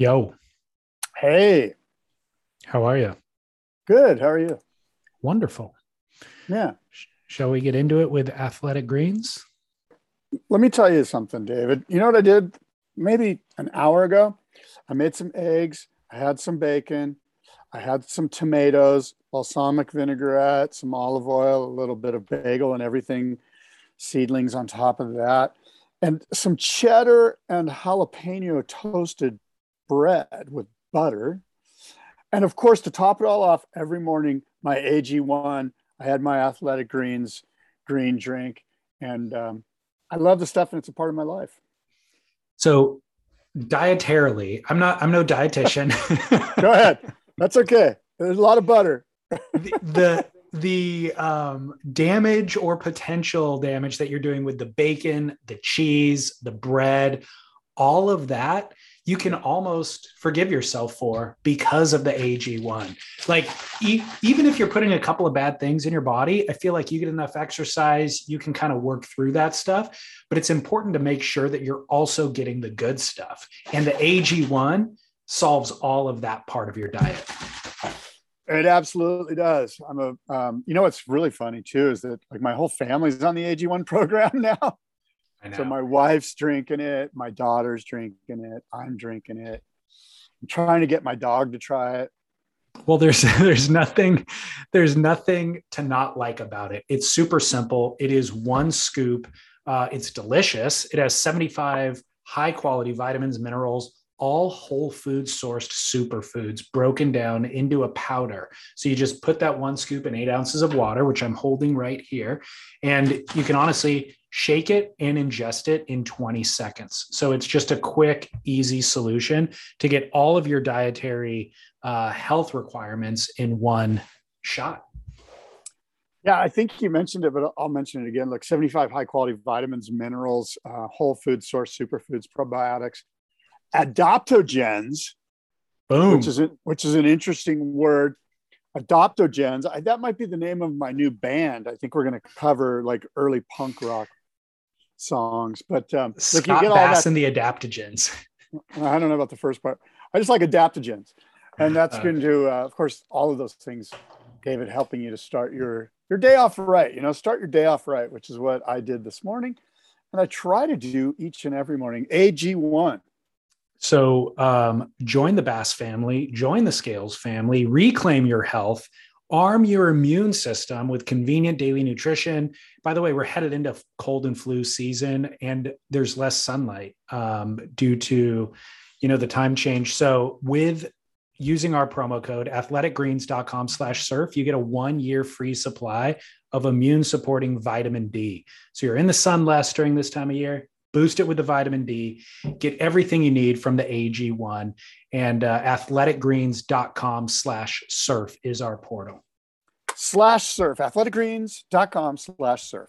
Yo, Hey, how are you? good. How are you? Wonderful. Yeah. Sh- Shall we get into it with athletic greens? Let me tell you something, David. You know what I did maybe an hour ago? I made some eggs, I had some bacon, I had some tomatoes, balsamic vinaigrette, some olive oil, a little bit of bagel and everything, seedlings on top of that, and some cheddar and jalapeno toasted bread with butter. And of course, to top it all off, every morning, my AG1, I had my athletic greens green drink. And um, I love the stuff and it's a part of my life. So, dietarily, I'm not. I'm no dietitian. Go ahead. That's okay. There's a lot of butter. the the, the um, damage or potential damage that you're doing with the bacon, the cheese, the bread, all of that you can almost forgive yourself for because of the AG1. Like e- even if you're putting a couple of bad things in your body, I feel like you get enough exercise, you can kind of work through that stuff, but it's important to make sure that you're also getting the good stuff. And the AG1 solves all of that part of your diet. It absolutely does. I'm a, um, you know, what's really funny too is that like my whole family's on the AG1 program now. So my wife's drinking it, my daughter's drinking it, I'm drinking it. I'm trying to get my dog to try it. Well, there's there's nothing there's nothing to not like about it. It's super simple. It is one scoop. Uh, it's delicious. It has 75 high quality vitamins, minerals, all whole food sourced superfoods broken down into a powder. So you just put that one scoop in eight ounces of water, which I'm holding right here, and you can honestly shake it and ingest it in 20 seconds. So it's just a quick, easy solution to get all of your dietary uh, health requirements in one shot. Yeah, I think you mentioned it, but I'll mention it again. Like 75 high quality vitamins, minerals, uh, whole food source superfoods, probiotics, adaptogens, Boom. which is a, which is an interesting word. Adaptogens. I, that might be the name of my new band. I think we're going to cover like early punk rock songs. But um, Scott look, Bass that, and the adaptogens. I don't know about the first part. I just like adaptogens, and that's uh, going to, uh, of course, all of those things. David, helping you to start your your day off right. You know, start your day off right, which is what I did this morning, and I try to do each and every morning. AG one. So um, join the Bass family, join the Scales family, reclaim your health arm your immune system with convenient daily nutrition. By the way, we're headed into cold and flu season, and there's less sunlight um, due to, you know, the time change. So with using our promo code athleticgreens.com slash surf, you get a one year free supply of immune supporting vitamin D. So you're in the sun less during this time of year, boost it with the vitamin D, get everything you need from the AG1 and uh, athleticgreens.com slash surf is our portal. Slash surf, athleticgreens.com slash surf.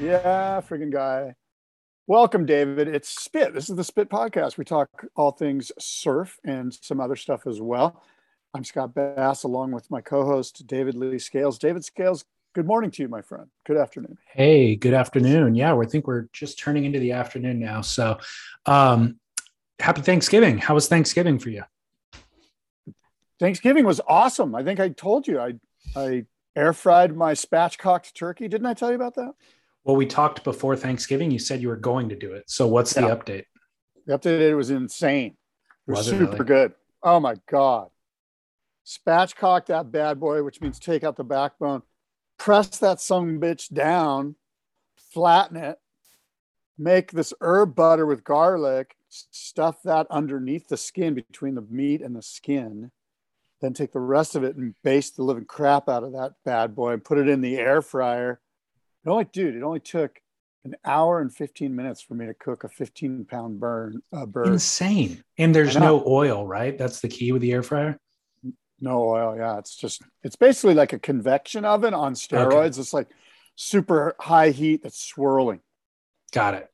Yeah, friggin' guy. Welcome, David. It's Spit. This is the Spit Podcast. We talk all things surf and some other stuff as well. I'm Scott Bass, along with my co-host David Lee Scales. David Scales, good morning to you, my friend. Good afternoon. Hey, good afternoon. Yeah, we think we're just turning into the afternoon now. So, um, happy Thanksgiving. How was Thanksgiving for you? Thanksgiving was awesome. I think I told you I I air fried my spatchcocked turkey. Didn't I tell you about that? Well, we talked before Thanksgiving. You said you were going to do it. So what's yeah. the update? The update it was insane. It was, was super it really? good. Oh my god. Spatchcock that bad boy, which means take out the backbone, press that some bitch down, flatten it, make this herb butter with garlic, stuff that underneath the skin between the meat and the skin then take the rest of it and baste the living crap out of that bad boy and put it in the air fryer. It only, dude, it only took an hour and 15 minutes for me to cook a 15 pound burn uh, bird. Insane. And there's no oil, right? That's the key with the air fryer. No oil. Yeah. It's just, it's basically like a convection oven on steroids. It's like super high heat that's swirling. Got it.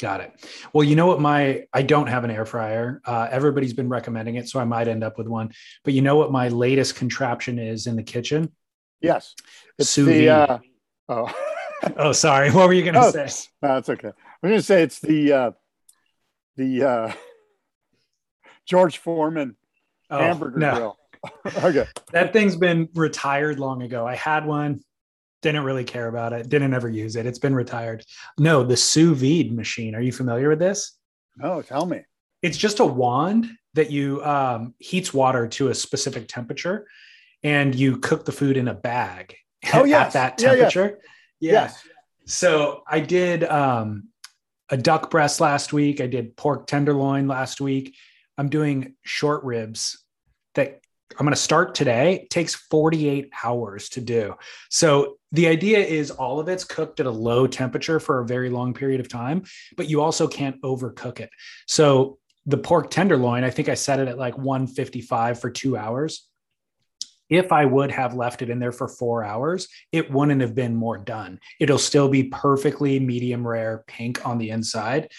Got it. Well, you know what? My I don't have an air fryer. Uh, everybody's been recommending it, so I might end up with one. But you know what? My latest contraption is in the kitchen. Yes. It's Sous the, uh, oh, Oh, sorry. What were you going to Oh, say? that's okay. I'm going to say it's the, uh, the, uh, George Foreman Oh, hamburger no. grill. okay. That thing's been retired long ago. I had one, didn't really care about it, didn't ever use it. It's been retired. No, the sous vide machine. Are you familiar with this? No, tell me. It's just a wand that you um, heats water to a specific temperature, and you cook the food in a bag Oh, at yes. that Yeah, yeah. Temperature. Yeah. Yes. So I did um, a duck breast last week. I did pork tenderloin last week. I'm doing short ribs that I'm going to start today. It takes 48 hours to do. So the idea is all of it's cooked at a low temperature for a very long period of time, but you also can't overcook it. So the pork tenderloin, I think I set it at like 155 for two hours. If I would have left it in there for four hours, it wouldn't have been more done. It'll still be perfectly medium rare pink on the inside.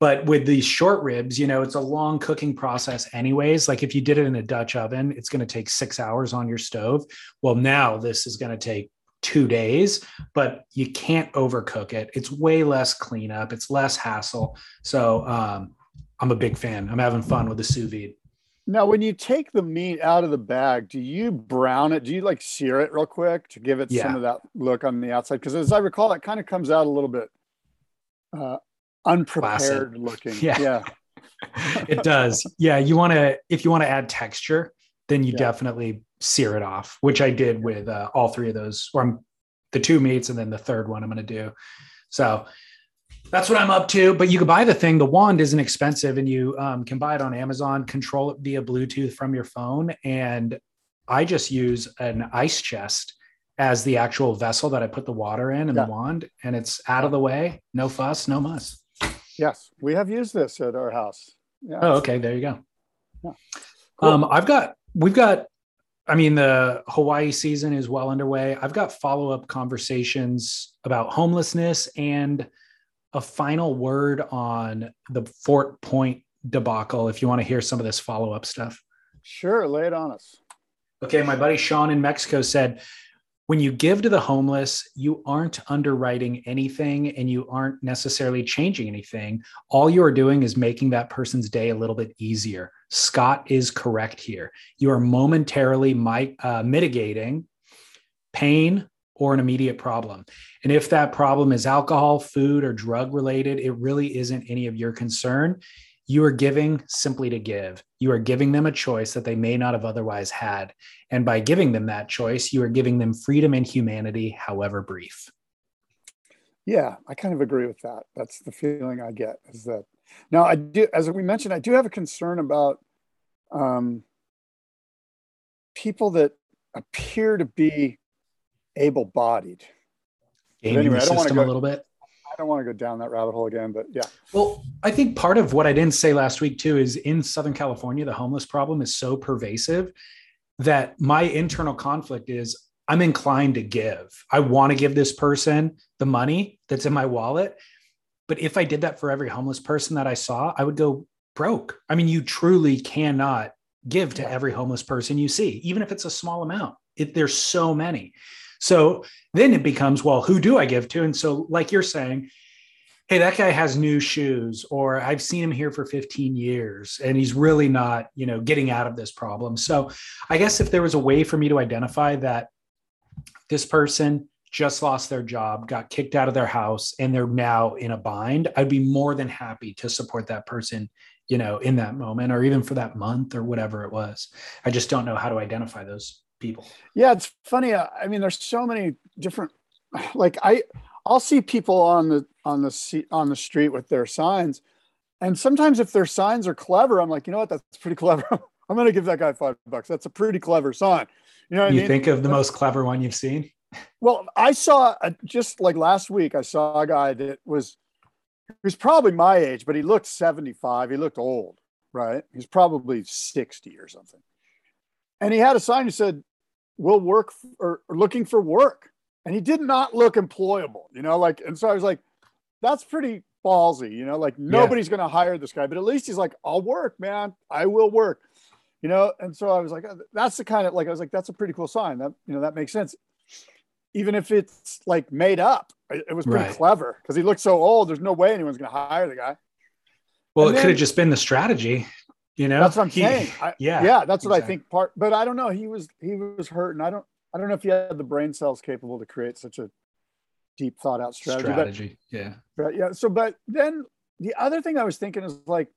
But with these short ribs, you know, it's a long cooking process, anyways. Like if you did it in a Dutch oven, it's going to take six hours on your stove. Well, now this is going to take two days, but you can't overcook it. It's way less cleanup, it's less hassle. So um, I'm a big fan. I'm having fun with the sous vide. Now, when you take the meat out of the bag, do you brown it? Do you like sear it real quick to give it some of that look on the outside? Because as I recall, it kind of comes out a little bit uh, unprepared looking. Yeah. yeah. it does. Yeah, you want to if you want to add texture, then you Yeah. definitely sear it off, which I did with uh, all three of those, or I'm, the two meats, and then the third one I'm going to do. So that's what I'm up to. But you can buy the thing. The wand isn't expensive, and you um, can buy it on Amazon. Control it via Bluetooth from your phone, and I just use an ice chest as the actual vessel that I put the water in and Yeah. the wand, and it's out of the way. No fuss, no muss. Yes. We have used this at our house. Yeah. Oh, okay. There you go. Yeah. Cool. Um, I've got, we've got, I mean, the Hawaii season is well underway. I've got follow up conversations about homelessness and a final word on the Fort Point debacle. If you want to hear some of this follow up stuff. Sure. Lay it on us. Okay, my buddy Sean in Mexico said, when you give to the homeless, you aren't underwriting anything and you aren't necessarily changing anything. All you are doing is making that person's day a little bit easier. Scott is correct here. You are momentarily uh, mitigating pain or an immediate problem. And if that problem is alcohol, food, or drug related, it really isn't any of your concern. You are giving simply to give. You are giving them a choice that they may not have otherwise had. And by giving them that choice, you are giving them freedom and humanity, however brief. Yeah, I kind of agree with that. That's the feeling I get is that now I do, as we mentioned, I do have a concern about um, people that appear to be able bodied. Gaming anyway, the I don't wanna system go- a little bit. I don't want to go down that rabbit hole again, but yeah. Well, I think part of what I didn't say last week too is in Southern California, the homeless problem is so pervasive that my internal conflict is I'm inclined to give. I want to give this person the money that's in my wallet. But if I did that for every homeless person that I saw, I would go broke. I mean, you truly cannot give to every homeless person you see, even if it's a small amount. It, there's so many. So then it becomes, well, who do I give to? And so, like you're saying, hey, that guy has new shoes, or I've seen him here for 15 years and he's really not, you know, getting out of this problem. So I guess if there was a way for me to identify that this person just lost their job, got kicked out of their house, and they're now in a bind, I'd be more than happy to support that person, you know, in that moment or even for that month or whatever it was. I just don't know how to identify those people. Yeah, it's funny. uh, I mean, there's so many different. Like I, I'll see people on the on the se- on the street with their signs, and sometimes if their signs are clever, I'm like, you know what, that's pretty clever. I'm going to give that guy five bucks. That's a pretty clever sign. You know what you I mean? think of the most clever one you've seen? Well, I saw a, just like last week, I saw a guy that was, he was probably my age, but he looked 75. He looked old, right? He's probably 60 or something. And he had a sign that said, We'll work f- or, looking for work. And he did not look employable, you know, like, and so I was like, that's pretty ballsy, you know, like nobody's going to hire this guy, but at least he's like, I'll work, man. I will work, you know? And so I was like, uh, that's the kind of like, I was like, that's a pretty cool sign that, you know, that makes sense. Even if it's like made up, it, it was pretty Right. clever because he looked so old. There's no way anyone's going to hire the guy. Well, And it could have just been the strategy, you know. That's what I'm He- saying. I, yeah, yeah, that's what I think. Part, but I don't know. He was he was hurt, and I don't I don't know if he had the brain cells capable to create such a deep thought out strategy. But- strategy. Yeah. But, yeah. So, but then the other thing I was thinking is like,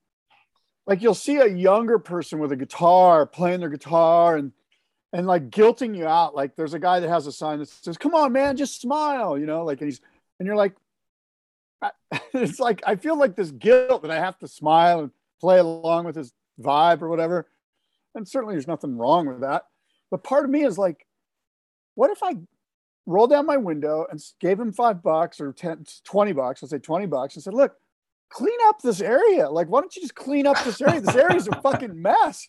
like you'll see a younger person with a guitar playing their guitar and and like guilting you out. Like there's a guy that has a sign that says, "Come on, man, just smile," you know, like and he's and you're like, I, it's like I feel like this guilt that I have to smile and play along with his vibe or whatever. And certainly there's nothing wrong with that. But part of me is like, what if I rolled down my window and gave him five bucks or 10, 20 bucks, let's say 20 bucks, and said, look, clean up this area. Like, why don't you just clean up this area? This area's a fucking mess.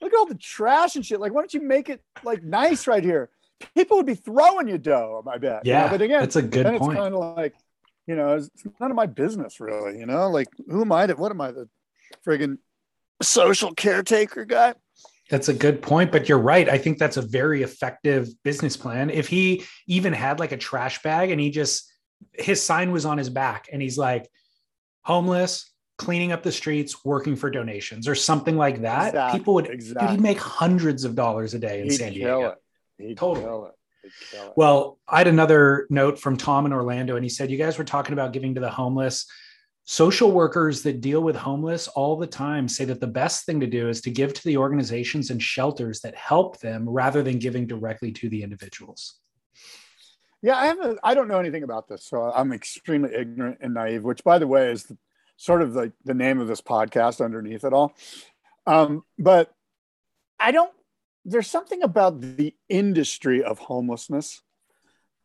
Look at all the trash and shit. Like, why don't you make it like nice right here? People would be throwing you dough, I bet. you know? Yeah. But again, that's a good point. it's kind of like, you know, it's it's none of my business really, you know, like who am I to, what am I, the friggin' social caretaker guy? That's a good point, but you're right. I think that's a very effective business plan. If he even had like a trash bag and he just his sign was on his back and he's like homeless, cleaning up the streets, working for donations or something like that, Exactly, people would dude, exactly. he'd make hundreds of dollars a day in He'd San Diego. Totally. kill it. He'd kill it. Well, I had another note from Tom in Orlando, and he said, You guys were talking about giving to the homeless. Social workers that deal with homeless all the time say that the best thing to do is to give to the organizations and shelters that help them rather than giving directly to the individuals. Yeah, I haven't. I don't know anything about this, so I'm extremely ignorant and naive. Which, by the way, is the, sort of the the name of this podcast underneath it all. Um, but I don't. There's something about the industry of homelessness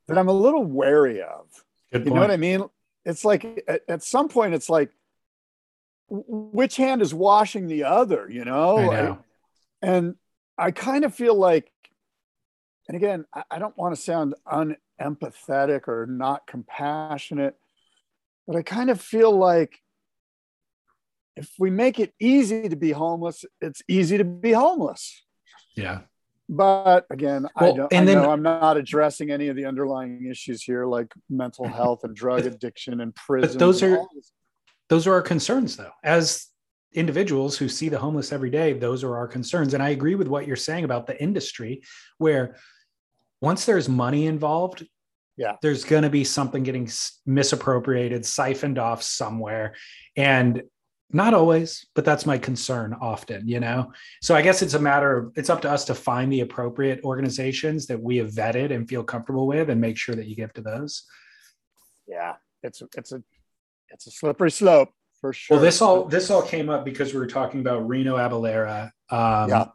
that I'm a little wary of. Good You know what I mean? It's like at, at some point, it's like which hand is washing the other? You know? I know. and I kind of feel like, and again, I, I don't want to sound unempathetic or not compassionate, but I kind of feel like if we make it easy to be homeless, it's easy to be homeless. Yeah. But again, I don't. and I then- know I'm not addressing any of the underlying issues here, like mental health and drug addiction and prison. but those are- Those are our concerns, though. As individuals who see the homeless every day, those are our concerns. And I agree with what you're saying about the industry, where once there's money involved, Yeah. there's going to be something getting misappropriated, siphoned off somewhere. And not always, but that's my concern often, you know? So I guess it's a matter of it's up to us to find the appropriate organizations that we have vetted and feel comfortable with and make sure that you give to those. yeah, it's it's a it's a slippery slope for sure. Well, this all this all came up because we were talking about Reno Abellira. Um, Yeah.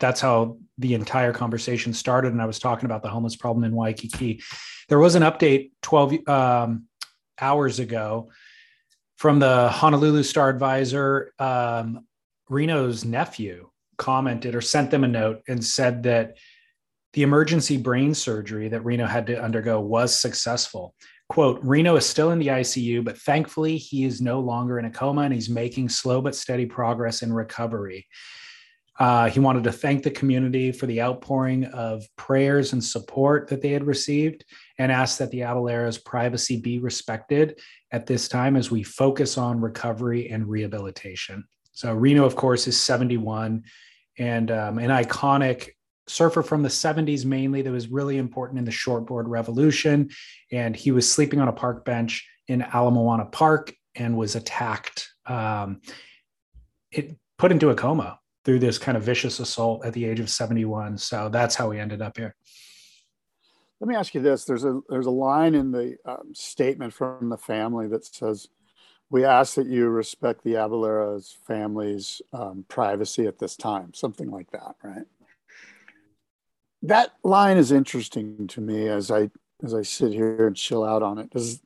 That's how the entire conversation started, and I was talking about the homeless problem in Waikiki. There was an update 12 um, hours ago from the Honolulu Star Advisor. Um, Reno's nephew commented or sent them a note and said that the emergency brain surgery that Reno had to undergo was successful quote reno is still in the icu but thankfully he is no longer in a coma and he's making slow but steady progress in recovery uh, he wanted to thank the community for the outpouring of prayers and support that they had received and asked that the abellira's privacy be respected at this time as we focus on recovery and rehabilitation so reno of course is 71 and um, an iconic surfer from the 70s mainly that was really important in the shortboard revolution and he was sleeping on a park bench in Ala Moana Park and was attacked. Um, it put into a coma through this kind of vicious assault at the age of 71. So that's how he ended up here. Let me ask you this: there's a there's a line in the um, statement from the family that says, "We ask that you respect the Abellira's family's um, privacy at this time." Something like that, right? that line is interesting to me as I as I sit here and chill out on it. Does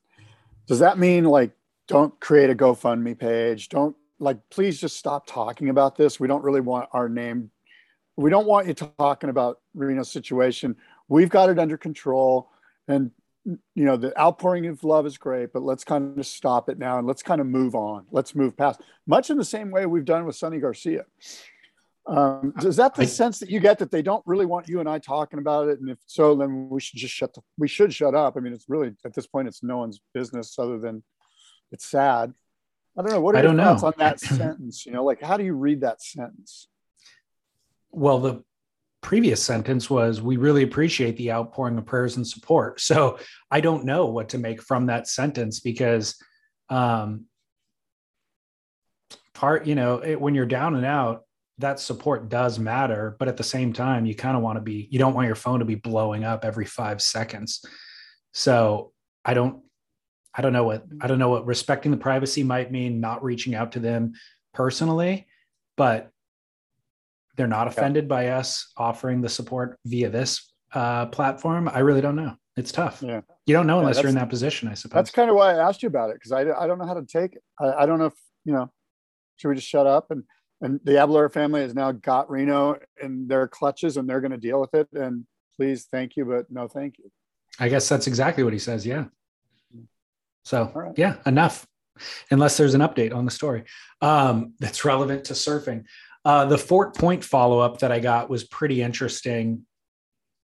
does that mean like don't create a GoFundMe page? Don't like please just stop talking about this. We don't really want our name. We don't want you talking about Reno's situation. We've got it under control, and you know the outpouring of love is great, but let's kind of stop it now and let's kind of move on. Let's move past. Much in the same way we've done with Sunny Garcia. Um, is that the I, sense that you get that they don't really want you and I talking about it? And if so, then we should just shut. The, we should shut up. I mean, it's really at this point, it's no one's business other than it's sad. I don't know. What are I your thoughts know. on that sentence? You know, like how do you read that sentence? Well, the previous sentence was we really appreciate the outpouring of prayers and support. So I don't know what to make from that sentence because um part, you know, it, when you're down and out, that support does matter but at the same time you kind of want to be you don't want your phone to be blowing up every five seconds so i don't i don't know what i don't know what respecting the privacy might mean not reaching out to them personally but they're not offended yeah. by us offering the support via this uh, platform i really don't know it's tough yeah you don't know unless yeah, you're in that position i suppose that's kind of why i asked you about it because I, I don't know how to take it I, I don't know if you know should we just shut up and and the Abellira family has now got Reno in their clutches and they're going to deal with it. And please, thank you, but no, thank you. I guess that's exactly what he says. Yeah. So, right. yeah, enough. Unless there's an update on the story um, that's relevant to surfing. Uh, the Fort Point follow up that I got was pretty interesting.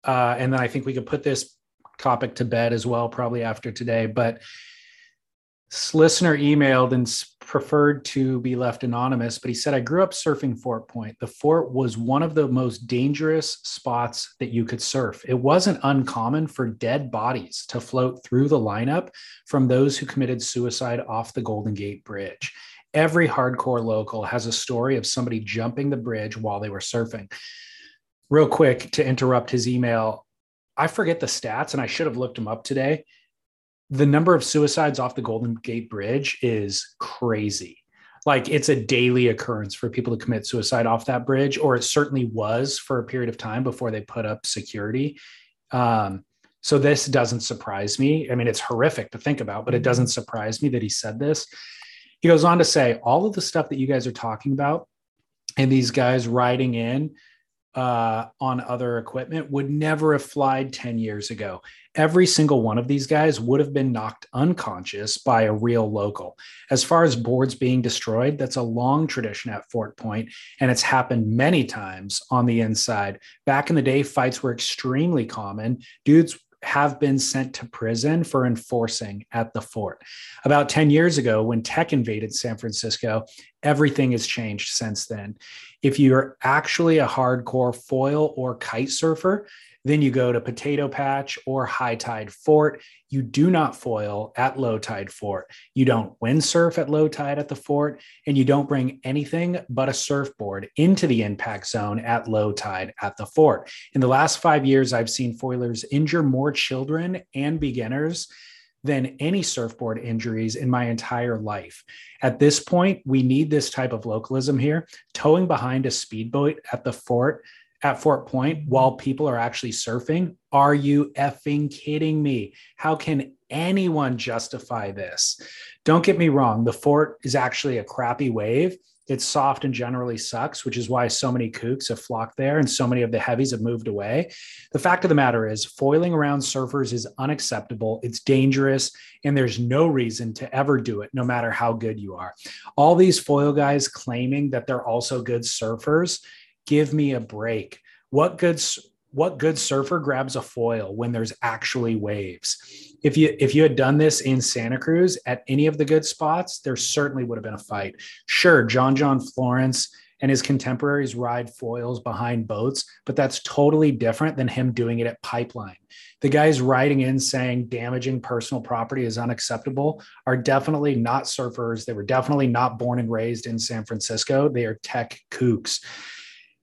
Uh, and then I think we could put this topic to bed as well, probably after today. But listener emailed and preferred to be left anonymous, but he said, I grew up surfing Fort Point. The fort was one of the most dangerous spots that you could surf. It wasn't uncommon for dead bodies to float through the lineup from those who committed suicide off the Golden Gate Bridge. Every hardcore local has a story of somebody jumping the bridge while they were surfing. Real quick to interrupt his email, I forget the stats and I should have looked them up today the number of suicides off the Golden Gate Bridge is crazy. Like it's a daily occurrence for people to commit suicide off that bridge, or it certainly was for a period of time before they put up security. Um, so this doesn't surprise me. I mean, it's horrific to think about, but it doesn't surprise me that he said this. He goes on to say, all of the stuff that you guys are talking about and these guys riding in uh, on other equipment would never have flied 10 years ago. Every single one of these guys would have been knocked unconscious by a real local. As far as boards being destroyed, that's a long tradition at Fort Point, and it's happened many times on the inside. Back in the day, fights were extremely common. Dudes have been sent to prison for enforcing at the fort. About 10 years ago, when tech invaded San Francisco, everything has changed since then. If you're actually a hardcore foil or kite surfer, then you go to Potato Patch or High Tide Fort. You do not foil at Low Tide Fort. You don't windsurf at low tide at the fort, and you don't bring anything but a surfboard into the impact zone at low tide at the fort. In the last five years, I've seen foilers injure more children and beginners than any surfboard injuries in my entire life. At this point, we need this type of localism here. Towing behind a speedboat at the fort at Fort Point while people are actually surfing. Are you effing kidding me? How can anyone justify this? Don't get me wrong, the fort is actually a crappy wave. It's soft and generally sucks, which is why so many kooks have flocked there and so many of the heavies have moved away. The fact of the matter is, foiling around surfers is unacceptable. It's dangerous, and there's no reason to ever do it, no matter how good you are. All these foil guys claiming that they're also good surfers give me a break. What good what good surfer grabs a foil when there's actually waves? If you if you had done this in Santa Cruz at any of the good spots, there certainly would have been a fight. Sure, John John Florence and his contemporaries ride foils behind boats, but that's totally different than him doing it at Pipeline. The guys writing in saying damaging personal property is unacceptable are definitely not surfers. They were definitely not born and raised in San Francisco. They are tech kooks.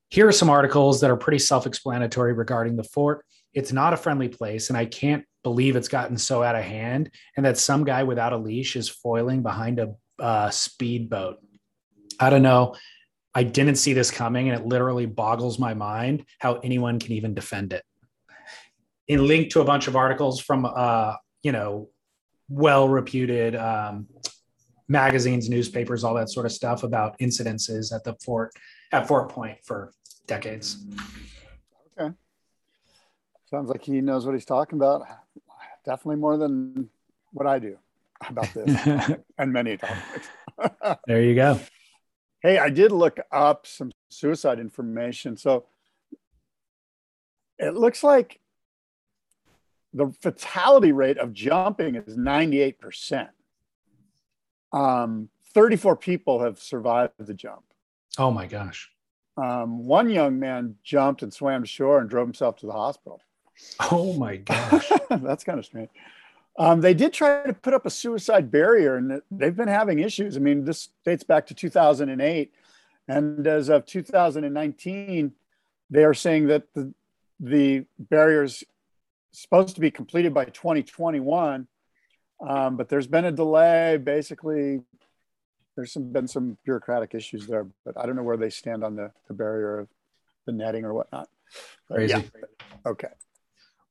Here are some articles that are pretty self explanatory regarding the fort. It's not a friendly place, and I can't believe it's gotten so out of hand, and that some guy without a leash is foiling behind a uh, speedboat. I don't know. I didn't see this coming, and it literally boggles my mind how anyone can even defend it. In link to a bunch of articles from, uh, you know, well reputed um, magazines, newspapers, all that sort of stuff about incidences at the fort at Fort Point for decades. Okay. Sounds like he knows what he's talking about. Definitely more than what I do about this and many topics. there you go. Hey, I did look up some suicide information. So it looks like the fatality rate of jumping is 98%. Um, 34 people have survived the jump. Oh my gosh. Um, one young man jumped and swam to shore and drove himself to the hospital. Oh my gosh. That's kind of strange. Um, they did try to put up a suicide barrier and they've been having issues. I mean, this dates back to 2008. And as of 2019, they are saying that the, the barrier is supposed to be completed by 2021. Um, but there's been a delay. Basically, there's some, been some bureaucratic issues there, but I don't know where they stand on the, the barrier of the netting or whatnot. Crazy. Yeah. Okay.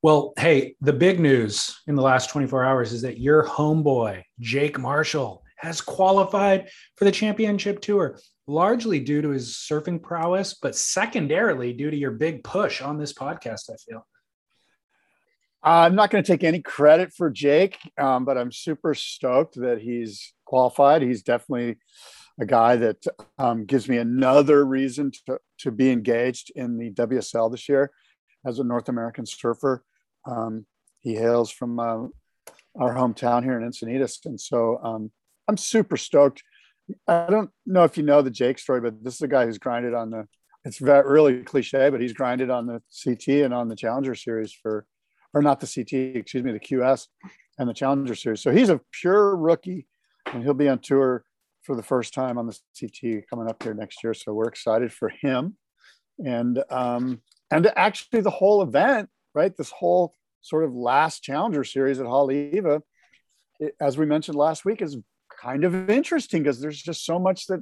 Well, hey, the big news in the last 24 hours is that your homeboy, Jake Marshall, has qualified for the championship tour, largely due to his surfing prowess, but secondarily due to your big push on this podcast, I feel. I'm not going to take any credit for Jake, um, but I'm super stoked that he's qualified. He's definitely a guy that um, gives me another reason to, to be engaged in the WSL this year as a North American surfer. Um, he hails from uh, our hometown here in Encinitas. And so um, I'm super stoked. I don't know if you know the Jake story, but this is a guy who's grinded on the, it's very, really cliche, but he's grinded on the CT and on the Challenger Series for, or not the CT, excuse me, the QS and the Challenger Series. So he's a pure rookie and he'll be on tour for the first time on the CT coming up here next year. So we're excited for him. And um, and actually the whole event, right? This whole sort of last challenger series at Haleiwa, as we mentioned last week, is kind of interesting because there's just so much that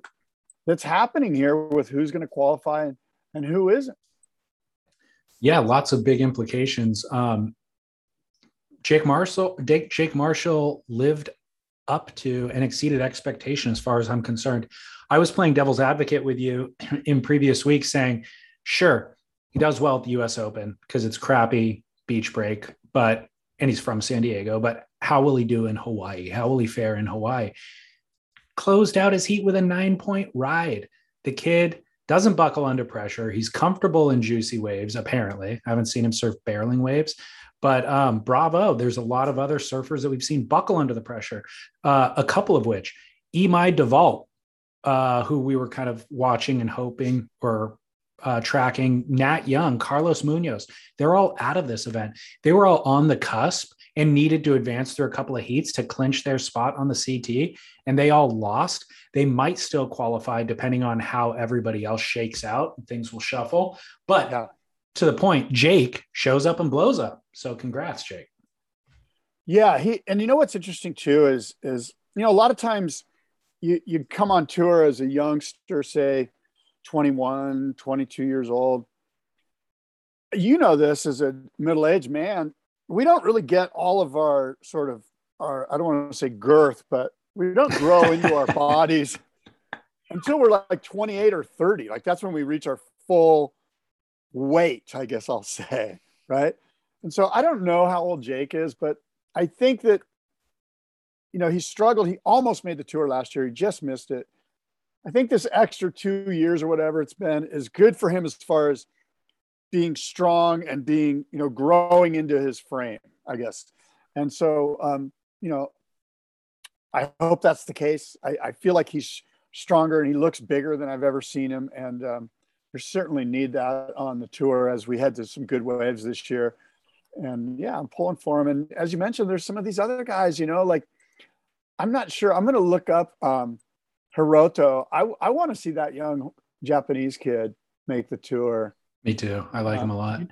that's happening here with who's going to qualify and, and who isn't. Yeah, lots of big implications. Um, Jake Marshall, Jake Marshall lived up to and exceeded expectation as far as I'm concerned. I was playing devil's advocate with you in previous weeks saying, sure, he does well at the US Open because it's crappy beach break, but and he's from San Diego, but how will he do in Hawaii? How will he fare in Hawaii? Closed out his heat with a nine point ride. The kid doesn't buckle under pressure. He's comfortable in juicy waves, apparently. I haven't seen him surf barreling waves, but um, bravo. There's a lot of other surfers that we've seen buckle under the pressure, uh, a couple of which, Imai DeVault, uh, who we were kind of watching and hoping or uh, tracking Nat Young, Carlos Munoz. They're all out of this event. They were all on the cusp and needed to advance through a couple of heats to clinch their spot on the CT, and they all lost. They might still qualify depending on how everybody else shakes out. And things will shuffle. But yeah. To the point, Jake shows up and blows up. So congrats, Jake. Yeah, he and you know what's interesting too is is you know a lot of times you you come on tour as a youngster, say 21, 22 years old. You know this as a middle-aged man. We don't really get all of our sort of our I don't want to say girth, but we don't grow into our bodies until we're like 28 or 30. Like that's when we reach our full weight, I guess I'll say, right? And so I don't know how old Jake is, but I think that you know, he struggled. He almost made the tour last year. He just missed it. I think this extra two years or whatever it's been is good for him as far as being strong and being, you know, growing into his frame, I guess. And so, um, you know, I hope that's the case. I, I, feel like he's stronger and he looks bigger than I've ever seen him. And um, we certainly need that on the tour as we head to some good waves this year. And yeah, I'm pulling for him. And as you mentioned, there's some of these other guys, you know, like I'm not sure. I'm going to look up um, Hiroto, I, I want to see that young Japanese kid make the tour. Me too. I like uh, him a lot. Do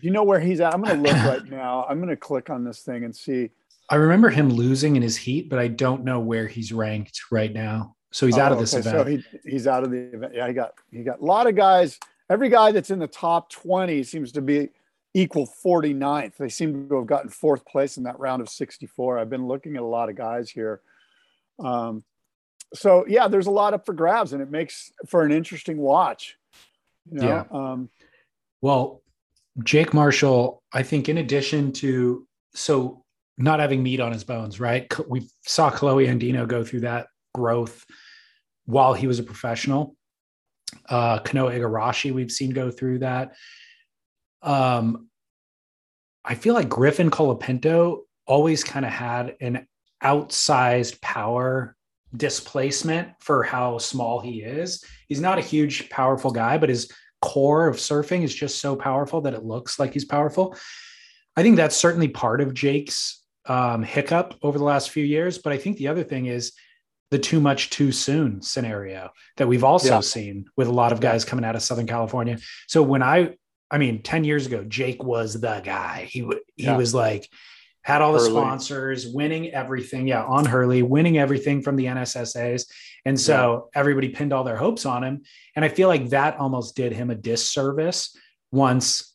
you know where he's at? I'm going to look right now. I'm going to click on this thing and see. I remember him losing in his heat, but I don't know where he's ranked right now. So he's out Oh, of this okay, event. So he, he's out of the event. Yeah, he got he got a lot of guys. Every guy that's in the top 20 seems to be equal 49th. They seem to have gotten fourth place in that round of 64. I've been looking at a lot of guys here. Um, so yeah, there's a lot up for grabs, and it makes for an interesting watch. You know? Yeah. Um, Well, Jake Marshall, I think, in addition to so not having meat on his bones, right? We saw Kolohe Andino go through that growth while he was a professional. Uh, Kanoa Igarashi, we've seen go through that. Um, I feel like Griffin Colapinto always kind of had an outsized power displacement for how small he is. He's not a huge, powerful guy, but his core of surfing is just so powerful that it looks like he's powerful. I think that's certainly part of Jake's um, hiccup over the last few years. But I think the other thing is the too much too soon scenario that we've also Yeah. seen with a lot of guys coming out of Southern California. So when I, I mean, 10 years ago, Jake was the guy. He, he Yeah. was like, had all the Hurley. sponsors, winning everything. Yeah, on Hurley, winning everything from the NSSAs. And so everybody pinned all their hopes on him. And I feel like that almost did him a disservice once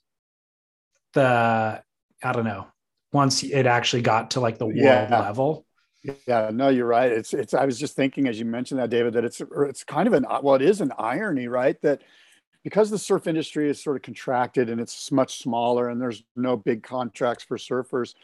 the, I don't know, once it actually got to like the world Yeah. level. Yeah, no, you're right. It's it's. I was just thinking as you mentioned that, David, that it's it's kind of an well, it is an irony, right? That because the surf industry is sort of contracted and it's much smaller, and there's no big contracts for surfers,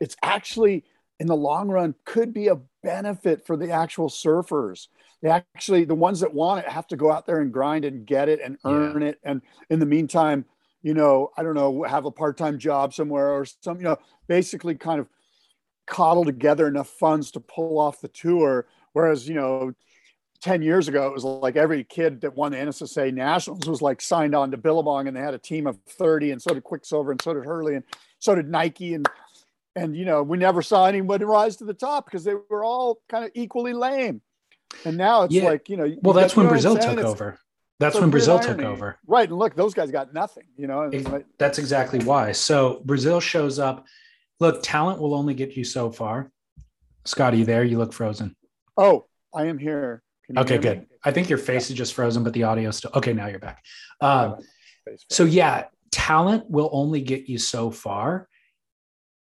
it's actually in the long run could be a benefit for the actual surfers. They actually the ones that want it have to go out there and grind and get it and Yeah. earn it, and in the meantime, you know, I don't know, have a part time job somewhere or some, you know, basically kind of coddle together enough funds to pull off the tour. Whereas, you know, 10 years ago, it was like every kid that won the NSSA Nationals was like signed on to Billabong and they had a team of 30 and so did Quiksilver and so did Hurley and so did Nike. And, and, you know, we never saw anybody rise to the top because they were all kind of equally lame. And now it's Yeah. like, you know, Well, that's when know what I'm Brazil took It's- over. That's when Brazil took over. Right. And look, those guys got nothing, you know, and it's Ex- like- That's exactly why. So Brazil shows up. Look, talent will only get you so far. Scott, are you there? You look frozen. oh, I am here. Okay, hear me? good. I think your face is just frozen, but the audio still. Okay, now you're back. Um, so yeah, talent will only get you so far,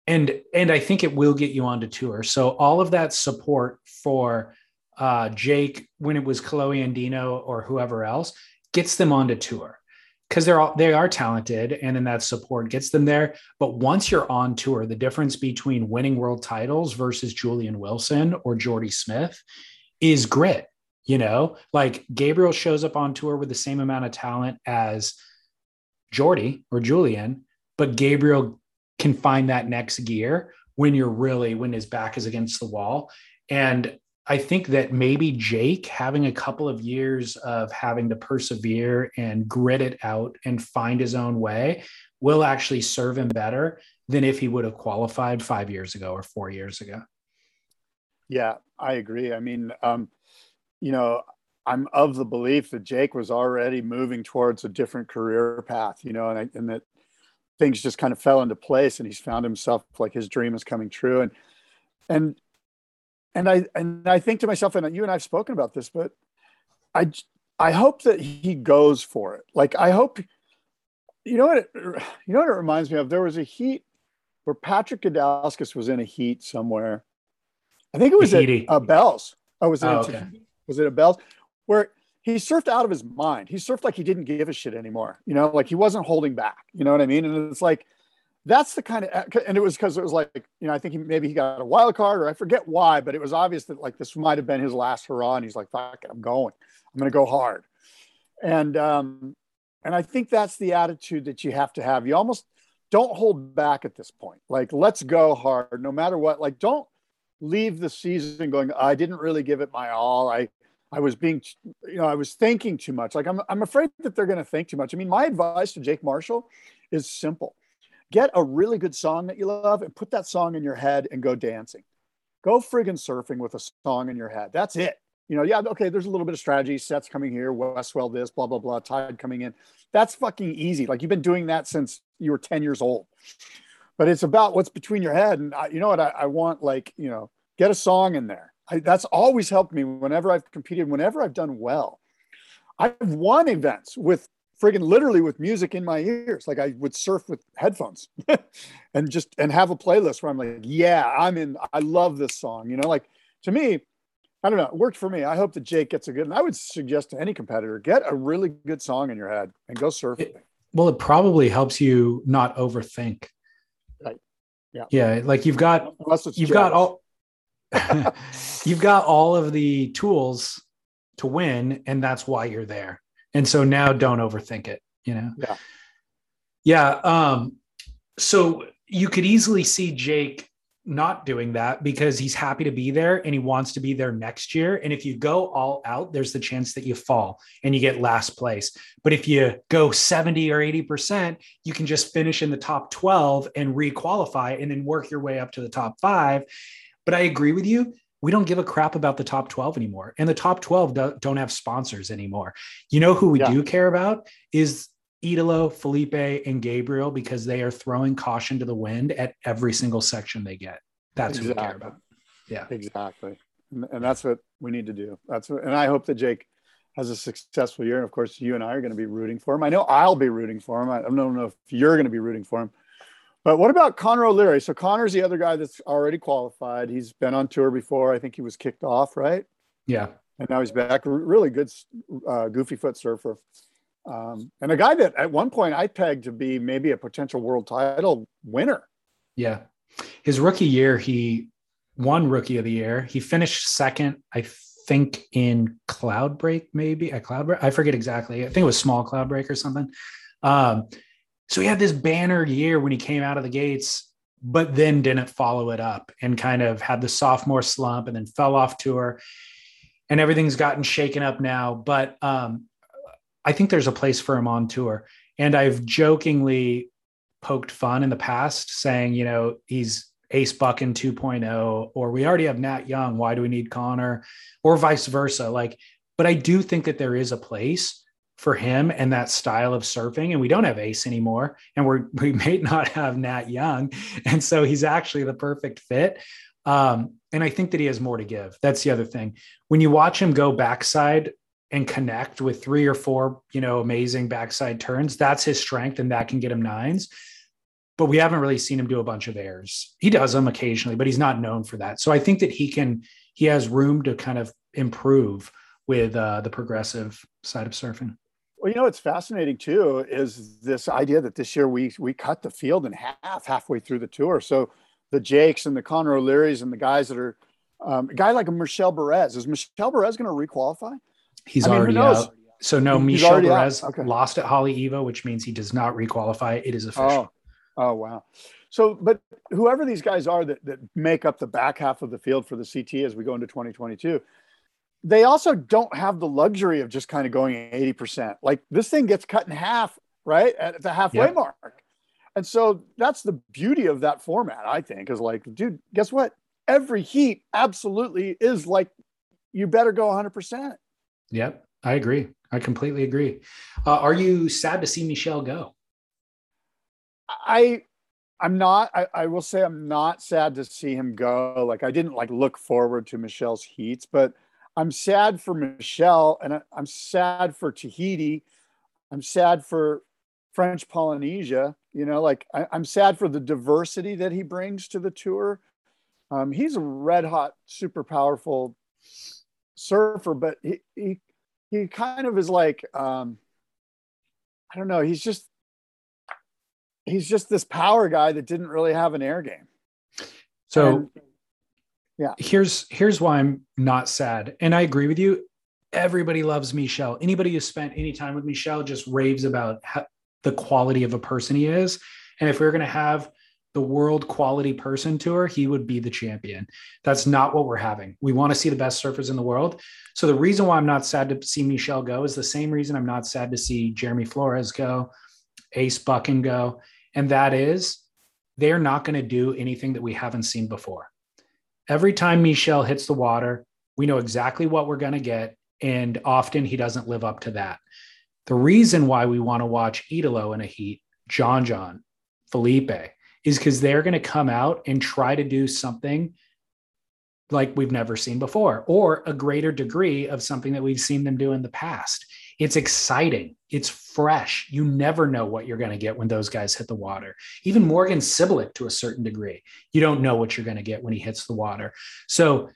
and and I think it will get you onto tour. So all of that support for uh, Jake when it was Kolohe Andino or whoever else gets them onto tour because they're all they are talented, and then that support gets them there. But once you're on tour, the difference between winning world titles versus Julian Wilson or Jordy Smith is grit. You know, like Gabriel shows up on tour with the same amount of talent as Jordy or Julian, but Gabriel can find that next gear when you're really when his back is against the wall. And I think that maybe Jake having a couple of years of having to persevere and grit it out and find his own way will actually serve him better than if he would have qualified five years ago or four years ago. Yeah, I agree. I mean, um, you know, I'm of the belief that Jake was already moving towards a different career path, you know, and, I, and that things just kind of fell into place and he's found himself like his dream is coming true. And, and, and I, and I think to myself, and you and I've spoken about this, but I I hope that he goes for it. Like, I hope, you know what, it, you know what it reminds me of? There was a heat where Patrick Gudauskas was in a heat somewhere. I think it was at uh, Bells. Oh, was it? Oh, okay. Was it at Bells? Where he surfed out of his mind. He surfed like he didn't give a shit anymore. You know, like he wasn't holding back. You know what I mean? And it's like that's the kind of and it was because it was like you know I think he, maybe he got a wild card or I forget why, but it was obvious that like this might have been his last hurrah. And he's like, "Fuck it, I'm going. I'm going to go hard." And um, and I think that's the attitude that you have to have. You almost don't hold back at this point. Like, let's go hard, no matter what. Like, don't leave the season going, I didn't really give it my all. I I was being, you know, I was thinking too much. Like, I'm I'm afraid that they're going to think too much. I mean, my advice to Jake Marshall is simple: get a really good song that you love and put that song in your head and go dancing. Go friggin' surfing with a song in your head. That's it. You know, yeah, okay, there's a little bit of strategy, sets coming here, Westwell this, blah, blah, blah, tide coming in. That's fucking easy. Like you've been doing that since you were 10 years old. But it's about what's between your head. And I, you know what? I, I want like, you know, get a song in there. I, that's always helped me whenever I've competed, whenever I've done well. I've won events with friggin' literally with music in my ears. Like I would surf with headphones and just and have a playlist where I'm like, yeah, I'm in. I love this song. You know, like to me, I don't know. It worked for me. I hope that Jake gets a good. And I would suggest to any competitor get a really good song in your head and go surf. It, well, it probably helps you not overthink. Right. Yeah. Yeah. Like you've got you've jealous. got all you've got all of the tools to win, and that's why you're there. And so now don't overthink it, you know? Yeah. Yeah. Um, so you could easily see Jake not doing that because he's happy to be there and he wants to be there next year. And if you go all out, there's the chance that you fall and you get last place. But if you go 70 or 80%, you can just finish in the top 12 and requalify and then work your way up to the top five. But I agree with you we don't give a crap about the top 12 anymore. And the top 12 do, not have sponsors anymore. You know who we yeah. do care about is Italo, Felipe, and Gabriel because they are throwing caution to the wind at every single section they get. That's exactly. who we care about. Yeah. Exactly. And, and that's what we need to do. That's what, and I hope that Jake has a successful year. And of course, you and I are going to be rooting for him. I know I'll be rooting for him. I don't know if you're going to be rooting for him. But what about Connor O'Leary? So Connor's the other guy that's already qualified. He's been on tour before. I think he was kicked off, right? Yeah. And now he's back. Really good, uh, goofy foot surfer. Um, and a guy that at one point I pegged to be maybe a potential world title winner. Yeah. His rookie year, he won rookie of the year. He finished second, I think, in Cloudbreak, maybe at Cloudbreak. I forget exactly. I think it was small Cloudbreak or something. Um, so he had this banner year when he came out of the gates, but then didn't follow it up and kind of had the sophomore slump and then fell off tour. And everything's gotten shaken up now. But um, I think there's a place for him on tour. And I've jokingly poked fun in the past saying, you know, he's Ace Buchan 2.0, or we already have Nat Young. Why do we need Connor? Or vice versa. Like, but I do think that there is a place for him and that style of surfing. And we don't have Ace anymore, and we're we may not have Nat Young, and so he's actually the perfect fit. Um, and I think that he has more to give. That's the other thing. When you watch him go backside and connect with three or four, you know, amazing backside turns, that's his strength, and that can get him nines. But we haven't really seen him do a bunch of airs. He does them occasionally, but he's not known for that. So I think that he can. He has room to kind of improve with uh, the progressive side of surfing. Well, you know what's fascinating too is this idea that this year we we cut the field in half halfway through the tour. So the Jakes and the Connor O'Learys and the guys that are um, a guy like a Michel Bourez is Michel Bourez going to requalify? He's I mean, already out. So no, He's Michel Bourez okay. lost at Haleiwa, which means he does not requalify. It is official. Oh, oh wow. So, but whoever these guys are that, that make up the back half of the field for the CT as we go into 2022, they also don't have the luxury of just kind of going 80%. Like this thing gets cut in half, right? At the halfway yep. mark. And so that's the beauty of that format, I think, is like, dude, guess what? Every heat absolutely is like, you better go 100%. Yep. I agree. I completely agree. Uh, are you sad to see Michel go? I, I'm not. I, I will say I'm not sad to see him go. Like I didn't like look forward to Michel's heats, but I'm sad for Michel and I, am sad for Tahiti. I'm sad for French Polynesia. You know, like I, am sad for the diversity that he brings to the tour. Um, he's a red hot, super powerful surfer, but he he, he kind of is like um, I don't know. He's just he's just this power guy that didn't really have an air game. So. And, yeah. Here's here's why i'm not sad and i agree with you. Everybody loves Michel. anybody who spent any time with Michel just raves about how, the quality of a person he is and if we are going to have the world quality person tour he would be the champion. That's not what we're having. We want to see the best surfers in the world. So the reason why i'm not sad to see Michel go is the same reason i'm not sad to see jeremy flores go ace buchan go and that is they're not going to do anything that we haven't seen before every time Michel hits the water, we know exactly what we're going to get. And often he doesn't live up to that. The reason why we want to watch Italo in a heat, John John, Felipe, is because they're going to come out and try to do something like we've never seen before, or a greater degree of something that we've seen them do in the past. It's exciting. It's fresh. You never know what you're going to get when those guys hit the water. Even Morgan Cibilic, to a certain degree, you don't know what you're going to get when he hits the water. So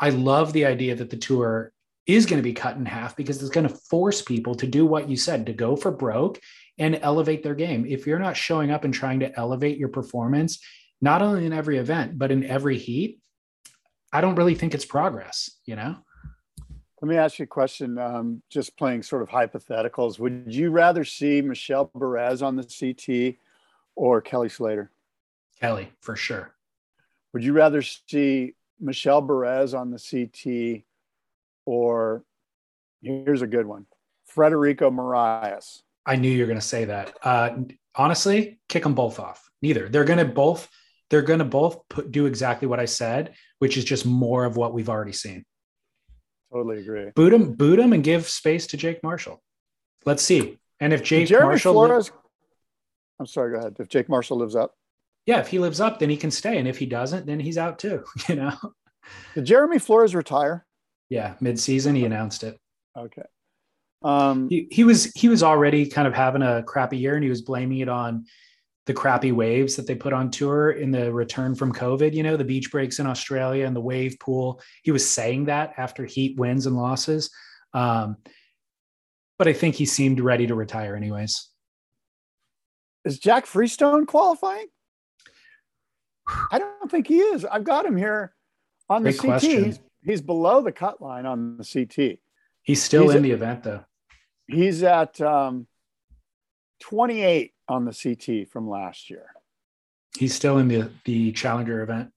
I love the idea that the tour is going to be cut in half because it's going to force people to do what you said, to go for broke and elevate their game. If you're not showing up and trying to elevate your performance, not only in every event, but in every heat, I don't really think it's progress, you know? Let me ask you a question. Um, just playing sort of hypotheticals. Would you rather see Michel Bourez on the CT or Kelly Slater? Kelly, for sure. Would you rather see Michel Bourez on the CT or here's a good one Frederico Morais? I knew you were going to say that. Uh, honestly, kick them both off. Neither. They're going to both. They're going to both put, do exactly what I said, which is just more of what we've already seen. Totally agree. Boot him, boot him, and give space to Jake Marshall. Let's see. And if Jake Jeremy Marshall, Flores, I'm sorry, go ahead. If Jake Marshall lives up, yeah, if he lives up, then he can stay, and if he doesn't, then he's out too. You know. did Jeremy Flores retire? Yeah, mid-season he announced it. Okay. Um, He, he was he was already kind of having a crappy year, and he was blaming it on the crappy waves that they put on tour in the return from COVID. You know, the beach breaks in Australia and the wave pool. He was saying that after heat wins and losses. Um, but I think he seemed ready to retire, anyways. is Jack Freestone qualifying? I don't think he is. I've got him here on the Great CT. He's, he's below the cut line on the CT. He's still He's in a- the event, though. He's at um, 28 on the CT from last year. He's still in the the Challenger event.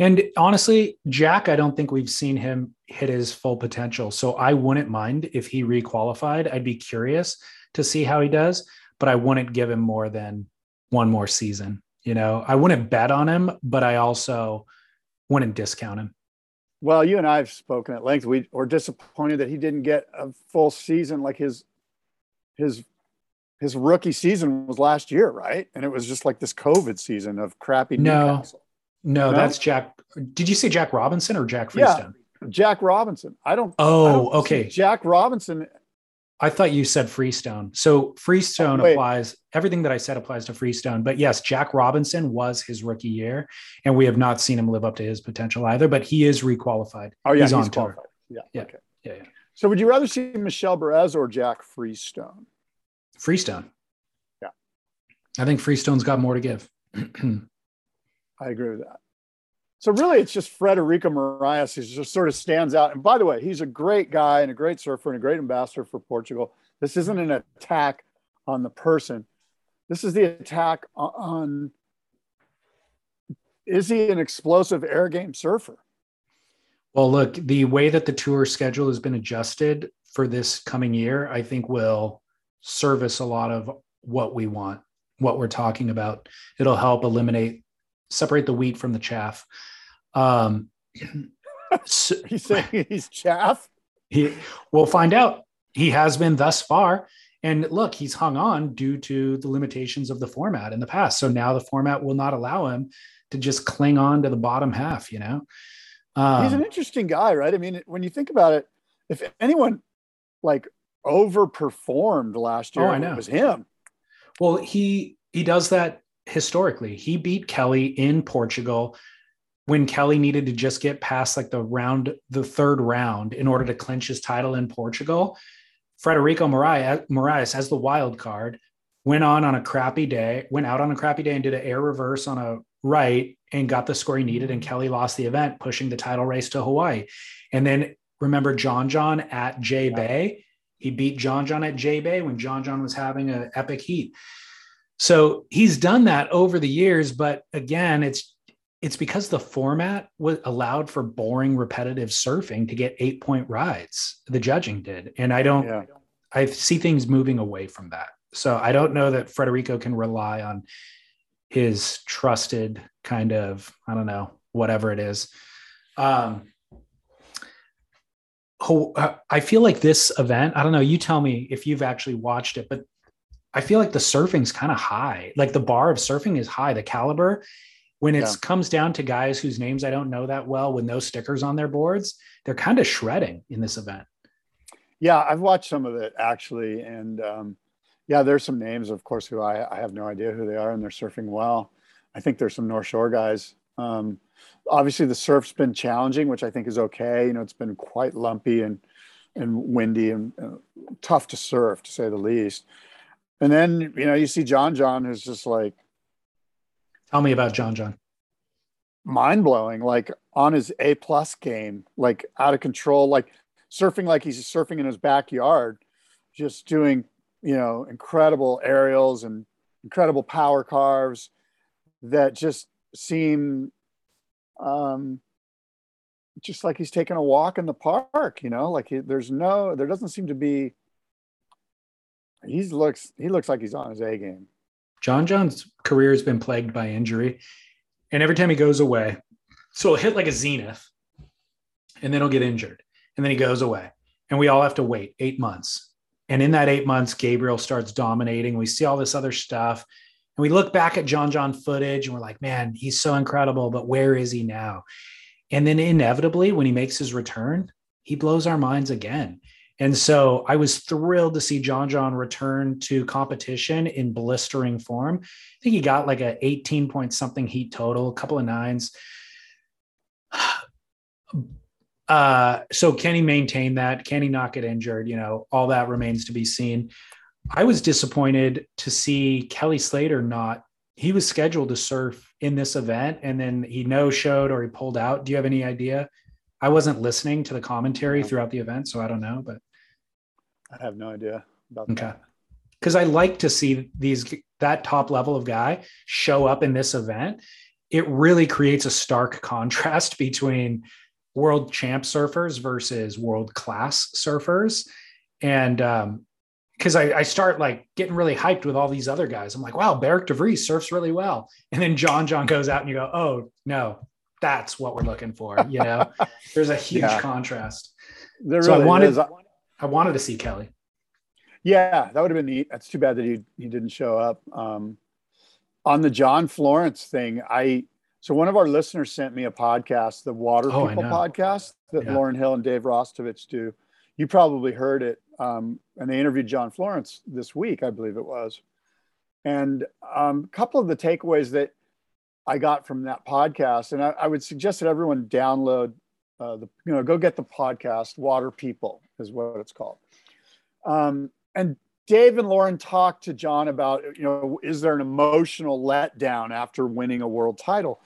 And honestly, Jack, I don't think we've seen him hit his full potential. So I wouldn't mind if he requalified. I'd be curious to see how he does, but I wouldn't give him more than one more season. You know, I wouldn't bet on him, but I also wouldn't discount him. Well, you and I have spoken at length. We were disappointed that he didn't get a full season like his his his rookie season was last year, right? And it was just like this COVID season of crappy No. Newcastle. No, No? that's Jack. Did you say Jack Robinson or Jack Freestone? Yeah. Jack Robinson. I don't. I Oh, don't okay. Jack Robinson. I thought you said Freestone. So Freestone Wait. applies, everything that I said applies to Freestone. But yes, Jack Robinson was his rookie year, and we have not seen him live up to his potential either, but he is requalified. Oh yeah, He's he's, on tour. qualified. Yeah. Yeah. Okay. Yeah, yeah. So would you rather see Michel Bourez or Jack Freestone? Freestone. Yeah. I think Freestone's got more to give. I agree with that. So really, it's just Frederico Morais who just sort of stands out. And by the way, he's a great guy and a great surfer and a great ambassador for Portugal. This isn't an attack on the person. This is the attack on. Is he an explosive air game surfer? well, look, the way that the tour schedule has been adjusted for this coming year, I think will service a lot of what we want, what we're talking about. It'll help eliminate, separate the wheat from the chaff. Um, so, He's saying he's chaff. he, we'll find out. He has been thus far. And look, he's hung on due to the limitations of the format in the past. So now the format will not allow him to just cling on to the bottom half, you know? Um, He's an interesting guy, right? I mean, when you think about it, if anyone like overperformed last oh, year, Oh, I know. it was him. Well, he he does that historically. He beat Kelly in Portugal when Kelly needed to just get past like the round, the third round in order to clinch his title in Portugal. Frederico Morais, Morais as the wild card went on on a crappy day, went out on a crappy day and did an air reverse on a right and got the score he needed. And Kelly lost the event, pushing the title race to Hawaii. And then remember John John at J Bay. He beat John John at J Bay when John John was having an epic heat. So he's done that over the years, but again, it's it's because the format was allowed for boring, repetitive surfing to get eight point rides. The judging did, and I don't. Yeah. I see things moving away from that. So I don't know that Federico can rely on his trusted kind of I don't know whatever it is. Um, uh, I feel like this event. I don't know. You tell me if you've actually watched it, but I feel like the surfing's kind of high. Like the bar of surfing is high. The caliber when it Yeah. comes down to guys whose names I don't know that well with no stickers on their boards, they're kind of shredding in this event. Yeah, I've watched some of it actually, and um, yeah, there's some names, of course, who I, I have no idea who they are, and they're surfing well. I think there's some North Shore guys. Um, obviously, the surf's been challenging, which I think is okay. You know, it's been quite lumpy and and windy and uh, tough to surf, to say the least. And then you know, you see John John, who's just like Tell me about John John. mind blowing, like on his A plus game, like out of control, like surfing like he's surfing in his backyard, just doing, you know, incredible aerials and incredible power carves that just seem um just like he's taking a walk in the park, you know, like he, there's no there doesn't seem to be he's looks he looks like he's on his A game. John John's career has been plagued by injury. And every time he goes away, so he'll hit like a zenith and then he'll get injured. And then he goes away. And we all have to wait eight months. And in that eight months, Gabriel starts dominating. We see all this other stuff. And we look back at John John footage and we're like, man, he's so incredible, but where is he now? And then inevitably, when he makes his return, he blows our minds again. And so I was thrilled to see John John return to competition in blistering form. I think he got like a 18 point something heat total, a couple of nines. Uh, so can he maintain that? Can he not get injured? You know, all that remains to be seen. I was disappointed to see Kelly Slater not. He was scheduled to surf in this event and then he no showed or he pulled out. Do you have any idea? I wasn't listening to the commentary throughout the event, so I don't know, but I have no idea about Okay. that. Because I like to see these that top level of guy show up in this event. It really creates a stark contrast between world champ surfers versus world class surfers. And um, because I, I start like getting really hyped with all these other guys. I'm like, wow, Barrick DeVries surfs really well. And then John John goes out and you go, oh no, that's what we're looking for. You know, there's a huge Yeah. contrast. There So I wanted- is. I- I wanted to see Kelly. Yeah, that would have been neat. That's too bad that he he didn't show up. Um, on the John Florence thing, I so one of our listeners sent me a podcast, the Water Oh, People podcast that Yeah. Lauren Hill and Dave Rastovich do. You probably heard it, um, and they interviewed John Florence this week, I believe it was. And um, a couple of the takeaways that I got from that podcast, and I, I would suggest that everyone download uh, the, you know, go get the podcast. Water People is what it's called. Um, and Dave and Lauren talked to John about, you know, is there an emotional letdown after winning a world title?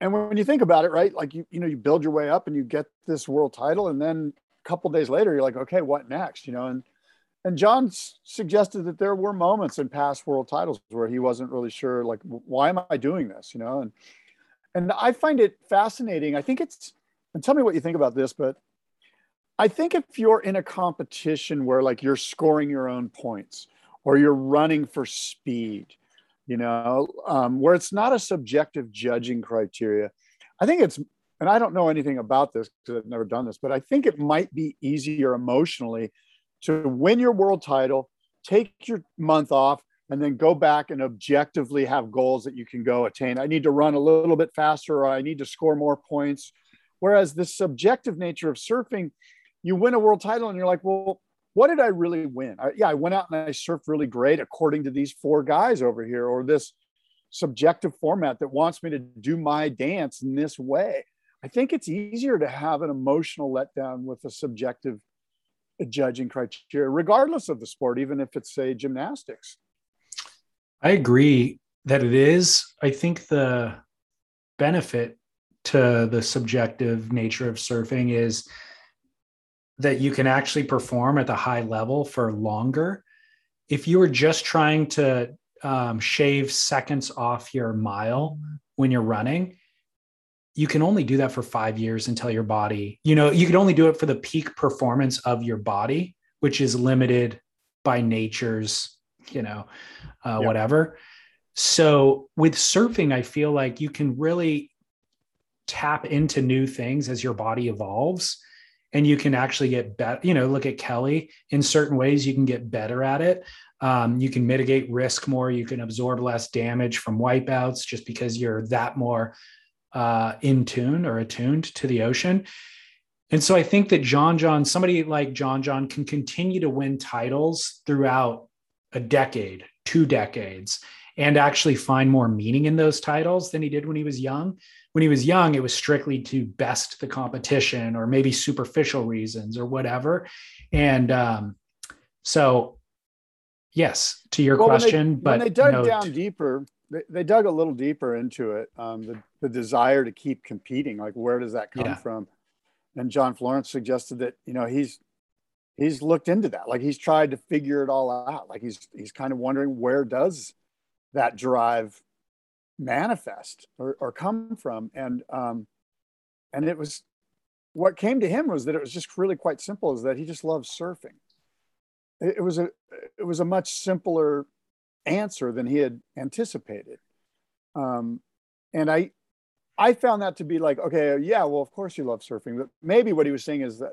And when you think about it, right, like you, you know, you build your way up and you get this world title, and then couple days later, you're like, okay, what next? You know, and and John suggested that there were moments in past world titles where he wasn't really sure, like, why am I doing this? You know, and and I find it fascinating. I think it's, and tell me what you think about this, but I think if you're in a competition where like you're scoring your own points or you're running for speed, you know, um, where it's not a subjective judging criteria, I think it's, and I don't know anything about this because I've never done this, but I think it might be easier emotionally to win your world title, take your month off, and then go back and objectively have goals that you can go attain. I need to run a little bit faster or I need to score more points. Whereas the subjective nature of surfing, you win a world title and you're like, well, what did I really win? I, yeah, I went out and I surfed really great according to these four guys over here, or this subjective format that wants me to do my dance in this way. I think it's easier to have an emotional letdown with a subjective judging criteria, regardless of the sport, even if it's, say, gymnastics. I agree that it is. I think the benefit to the subjective nature of surfing is that you can actually perform at the high level for longer. If you were just trying to um, shave seconds off your mile when you're running, you can only do that for five years until your body, you know, you can only do it for the peak performance of your body, which is limited by nature's, you know, uh, Yeah. whatever. So with surfing, I feel like you can really tap into new things as your body evolves. and you can actually get better. You know, look at Kelly. In certain ways, you can get better at it. Um, you can mitigate risk more. You can absorb less damage from wipeouts just because you're that more uh, in tune or attuned to the ocean. And so I think that John John, somebody like John John, can continue to win titles throughout a decade, two decades, and actually find more meaning in those titles than he did when he was young. When he was young, it was strictly to best the competition or maybe superficial reasons or whatever. And um, so, yes, to your Well, when they- question, but when they dug down deeper, they, they dug a little deeper into it. Um, the, the desire to keep competing, like where does that come Yeah. from? And John Florence suggested that you know he's he's looked into that, like he's tried to figure it all out. Like he's he's kind of wondering where does that drive manifest or, or come from, and um, and it was what came to him was that it was just really quite simple. Is that he just loves surfing. It, it was a it was a much simpler answer than he had anticipated. Um, and I, I found that to be like, okay, yeah, well, of course you love surfing, but maybe what he was saying is that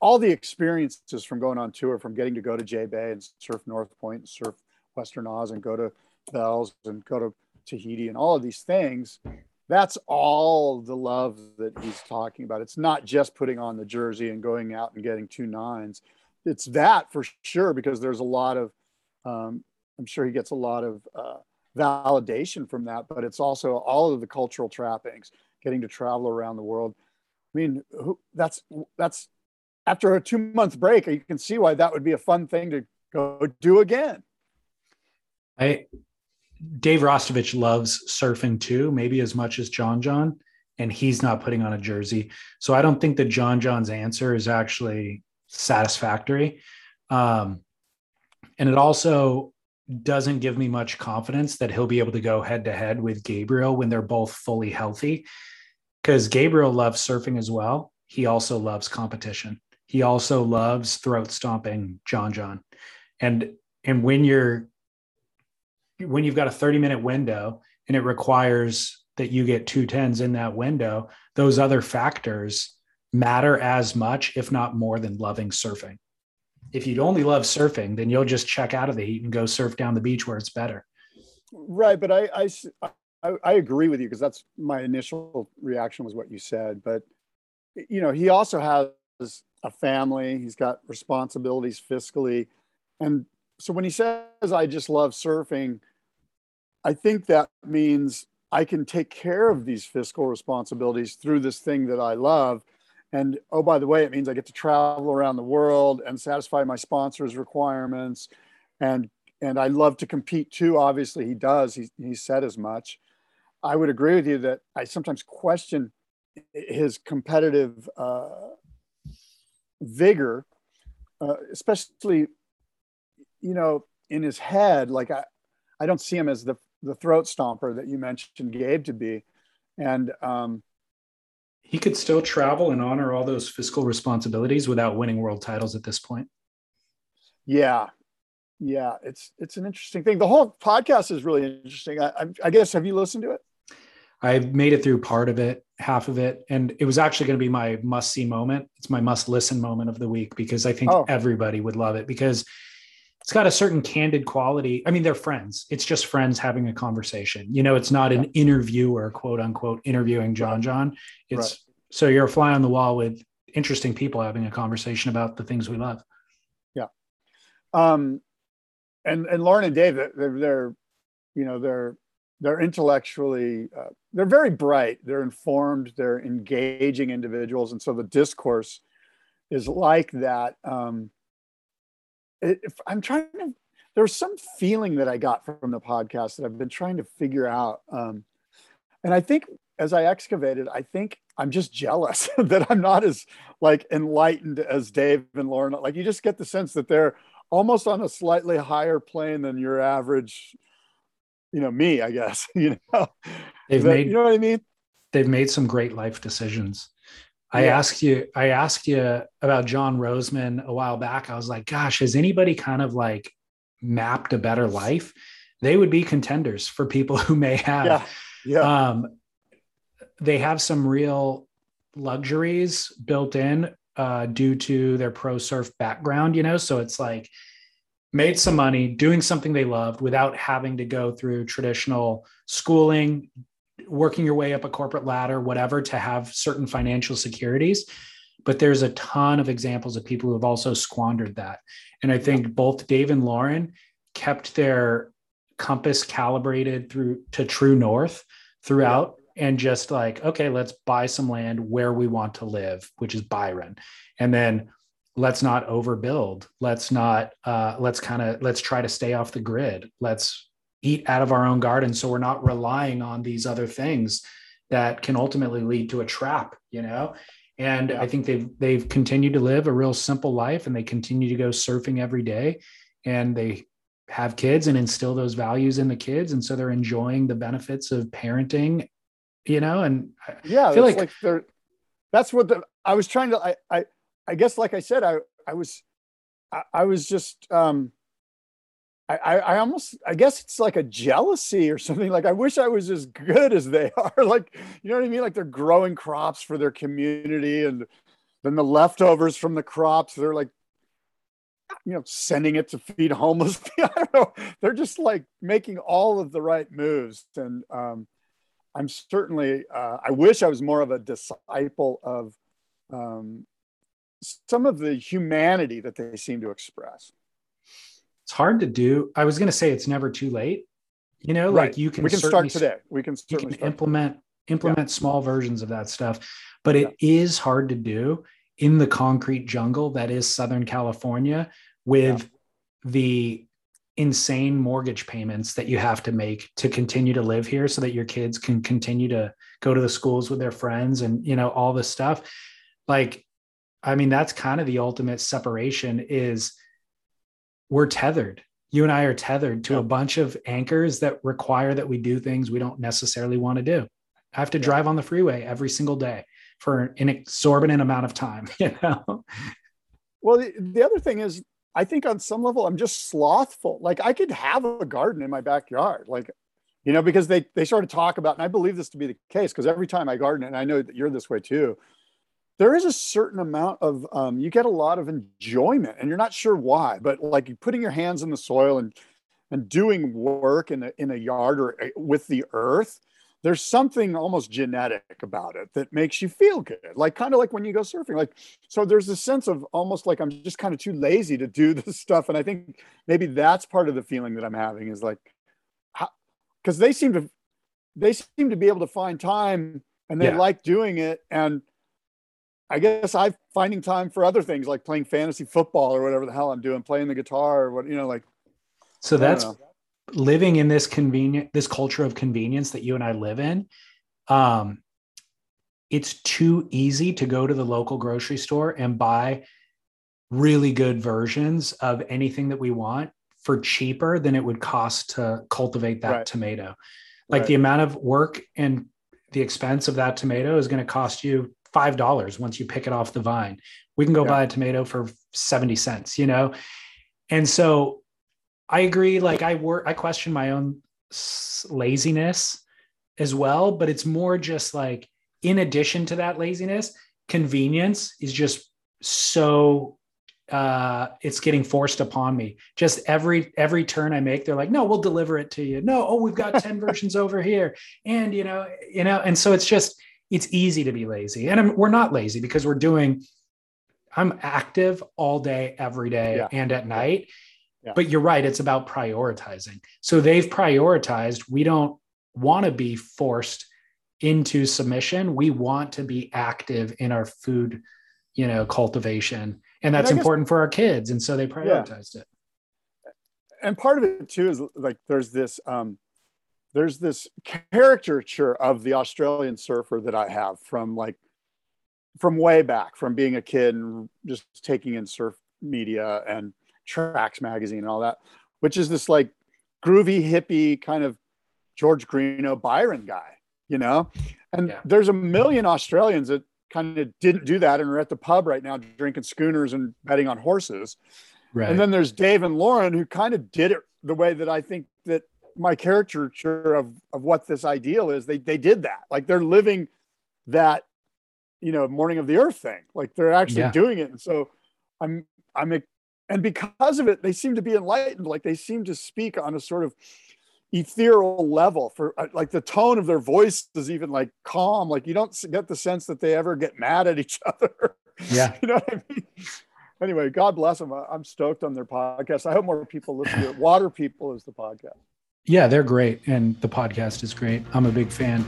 all the experiences from going on tour, from getting to go to J Bay and surf North Point and surf Western Oz and go to Bells and go to Tahiti and all of these things, that's all the love that he's talking about. It's not just putting on the jersey and going out and getting two nines. It's that for sure, because there's a lot of, um, I'm sure he gets a lot of uh, validation from that, but it's also all of the cultural trappings, getting to travel around the world. I mean, who, that's that's after a two month break, you can see why that would be a fun thing to go do again. I Dave Rastovich loves surfing too, maybe as much as John John, and he's not putting on a jersey. So I don't think that John John's answer is actually satisfactory. Um, and it also doesn't give me much confidence that he'll be able to go head to head with Gabriel when they're both fully healthy. Because Gabriel loves surfing as well. He also loves competition. He also loves throat stomping John John. And and when you're when you've got a 30 minute window and it requires that you get two tens in that window, those other factors matter as much, if not more, than loving surfing. If you'd only love surfing, then you'll just check out of the heat and go surf down the beach where it's better. Right, but I I agree with you because that's my initial reaction was what you said. But you know, he also has a family. He's got responsibilities fiscally, and so when he says I just love surfing, I think that means I can take care of these fiscal responsibilities through this thing that I love. And oh, by the way, it means I get to travel around the world and satisfy my sponsors' requirements and and I love to compete too. Obviously, he does. He he said as much. I would agree with you that I sometimes question his competitive uh, vigor, uh, especially you know in his head. Like I, I don't see him as the the throat stomper that you mentioned Gabe to be, and um, He could still travel and honor all those fiscal responsibilities without winning world titles at this point. yeah, yeah, it's it's an interesting thing. The whole podcast is really interesting. I, I, I guess have you listened to it? I made it through part of it, half of it, and it was actually going to be my must see moment. It's my must listen moment of the week because I think Oh. everybody would love it because it's got a certain candid quality. I mean, they're friends. It's just friends having a conversation. You know, it's not an interviewer, quote unquote, interviewing John John. It's Right. so you're a fly on the wall with interesting people having a conversation about the things we love. Yeah. Um, and and Lauren and Dave, they're, they're you know they're they're intellectually uh, they're very bright, they're informed, they're engaging individuals, and so the discourse is like that. Um, if I'm trying to, there's some feeling that I got from the podcast that I've been trying to figure out, um, and I think as I excavated, I think I'm just jealous that I'm not as like enlightened as Dave and Lauren. Like you just get the sense that they're almost on a slightly higher plane than your average, you know, me, I guess, you know, They've That- made you know what I mean? they've made some great life decisions. I Yeah. asked you, I asked you about John Roseman a while back. I was like, gosh, has anybody kind of like mapped a better life? They would be contenders for people who may have. Yeah. Yeah. Um, they have some real luxuries built in uh, due to their pro surf background, you know? So it's like made some money doing something they loved without having to go through traditional schooling, working your way up a corporate ladder, whatever, to have certain financial securities. But there's a ton of examples of people who have also squandered that. And I think both Dave and Lauren kept their compass calibrated through to true north throughout and just like, okay, let's buy some land where we want to live, which is Byron. And then let's not overbuild. Let's not, uh, let's kind of, let's try to stay off the grid. Let's eat out of our own garden. So we're not relying on these other things that can ultimately lead to a trap, you know? And. I think they've, they've continued to live a real simple life and they continue to go surfing every day and they have kids and instill those values in the kids. And so they're enjoying the benefits of parenting you know and yeah I feel like, like they're that's what the i was trying to i i i guess like i said i i was i, I was just um I, I almost I guess it's like a jealousy or something. Like I wish I was as good as they are. Like you know what I mean? Like they're growing crops for their community, and then the leftovers from the crops they're like, you know, sending it to feed homeless. Know. They're just like making all of the right moves, and um, I'm certainly, uh, I wish I was more of a disciple of um, some of the humanity that they seem to express. It's hard to do. I was going to say it's never too late. You know, right. like you can, we can start today. We can, you can implement, implement yeah. small versions of that stuff, but it yeah. is hard to do in the concrete jungle that is Southern California with yeah. the insane mortgage payments that you have to make to continue to live here so that your kids can continue to go to the schools with their friends and you know all this stuff like i mean that's kind of the ultimate separation is we're tethered you and i are tethered to yeah. a bunch of anchors that require that we do things we don't necessarily want to do i have to yeah. drive on the freeway every single day for an exorbitant amount of time you know well the, the other thing is I think on some level I'm just slothful. Like I could have a garden in my backyard, like you know, because they they sort of talk about, and I believe this to be the case because every time I garden, and I know that you're this way too, there is a certain amount of um, you get a lot of enjoyment, and you're not sure why, but like putting your hands in the soil and and doing work in a in a yard or eh, with the earth there's something almost genetic about it that makes you feel good like kind of like when you go surfing like so there's a sense of almost like i'm just kind of too lazy to do this stuff and i think maybe that's part of the feeling that i'm having is like because they seem to they seem to be able to find time and they yeah. like doing it and i guess i'm finding time for other things like playing fantasy football or whatever the hell i'm doing playing the guitar or what you know like so that's living in this convenient this culture of convenience that you and I live in, um, it's too easy to go to the local grocery store and buy really good versions of anything that we want for cheaper than it would cost to cultivate that right. tomato. Like right. the amount of work and the expense of that tomato is going to cost you five dollars once you pick it off the vine. We can go yeah. buy a tomato for 70 cents, you know? And so I agree. Like I work, I question my own laziness as well, but it's more just like, in addition to that laziness, convenience is just so uh it's getting forced upon me just every every turn i make they're like no we'll deliver it to you no oh we've got 10 versions over here and you know you know and so it's just it's easy to be lazy and I'm, we're not lazy because we're doing i'm active all day every day yeah. and at night yeah. But you're right, it's about prioritizing. So they've prioritized. We don't want to be forced into submission. We want to be active in our food, you know, cultivation. And that's and important for our kids. And so they prioritized yeah. it. And part of it too is like there's this um there's this caricature of the Australian surfer that I have from like from way back from being a kid and just taking in surf media and Tracks magazine and all that, which is this like groovy hippie kind of George Greenough Byron guy, you know? And yeah. there's a million Australians that kind of didn't do that and are at the pub right now drinking schooners and betting on horses. Right. And then there's Dave and Lauren who kind of did it the way that I think that my caricature of, of what this ideal is. They, they did that. Like they're living that you know, morning of the earth thing. Like they're actually Yeah. doing it. And so I'm, I'm, and because of it, they seem to be enlightened. Like they seem to speak on a sort of ethereal level for uh, like the tone of their voice is even like calm. Like you don't get the sense that they ever get mad at each other. Yeah. you know what I mean? Anyway, God bless them. I'm stoked on their podcast. I hope more people listen to it. Water People is the podcast. Yeah, they're great. And the podcast is great. I'm a big fan.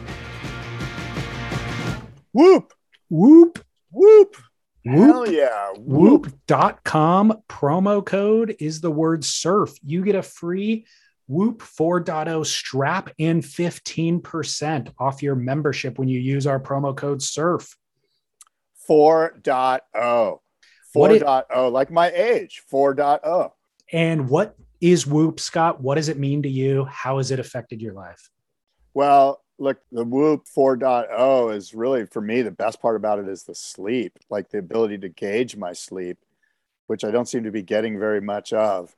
Whoop, Whoop, whoop, whoop. hell yeah, whoop. Whoop.com promo code is the word surf. You get a free Whoop 4.0 strap and 15% off your membership when you use our promo code surf. 4.0. What it- 4.0, like my age, oh. 4.0. And what is Whoop, Scott? What does it mean to you? How has it affected your life? Well, look, the Whoop 4.0 is really for me the best part about it is the sleep, like the ability to gauge my sleep, which I don't seem to be getting very much of.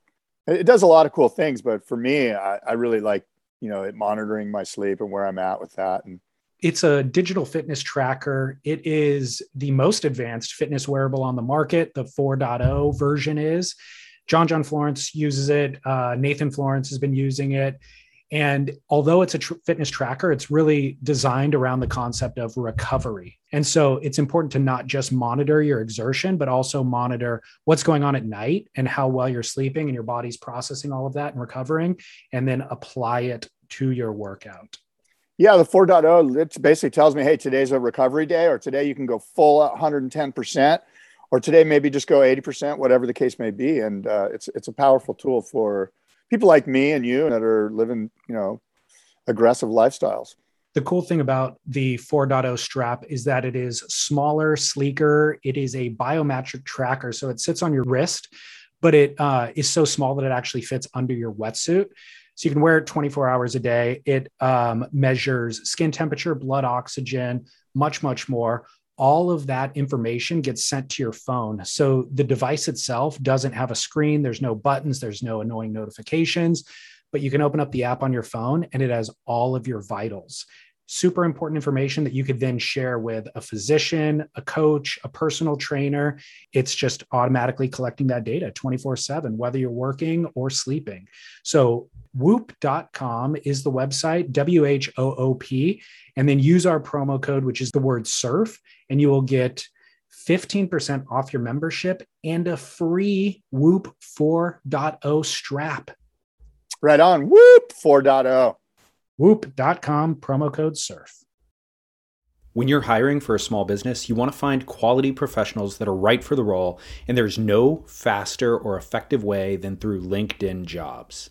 It does a lot of cool things, but for me, I, I really like you know it monitoring my sleep and where I'm at with that. And It's a digital fitness tracker. It is the most advanced fitness wearable on the market. The 4.0 version is. John John Florence uses it. Uh, Nathan Florence has been using it. And although it's a tr- fitness tracker, it's really designed around the concept of recovery. And so it's important to not just monitor your exertion, but also monitor what's going on at night and how well you're sleeping and your body's processing all of that and recovering, and then apply it to your workout. yeah, the 4.0 it basically tells me, hey, today's a recovery day, or today you can go full 110 percent, or today maybe just go 80 percent, whatever the case may be. And uh, it's it's a powerful tool for people like me and you that are living, you know, aggressive lifestyles. The cool thing about the 4.0 strap is that it is smaller, sleeker. It is a biometric tracker. So it sits on your wrist, but it uh, is so small that it actually fits under your wetsuit. So you can wear it 24 hours a day. It um, measures skin temperature, blood oxygen, much, much more. All of that information gets sent to your phone. So the device itself doesn't have a screen, there's no buttons, there's no annoying notifications, but you can open up the app on your phone and it has all of your vitals super important information that you could then share with a physician, a coach, a personal trainer. It's just automatically collecting that data 24 7, whether you're working or sleeping. So, whoop.com is the website, W H O O P, and then use our promo code, which is the word surf, and you will get 15% off your membership and a free Whoop 4.0 strap. Right on. Whoop oh. 4.0. Whoop.com, promo code surf. When you're hiring for a small business, you want to find quality professionals that are right for the role, and there's no faster or effective way than through LinkedIn jobs.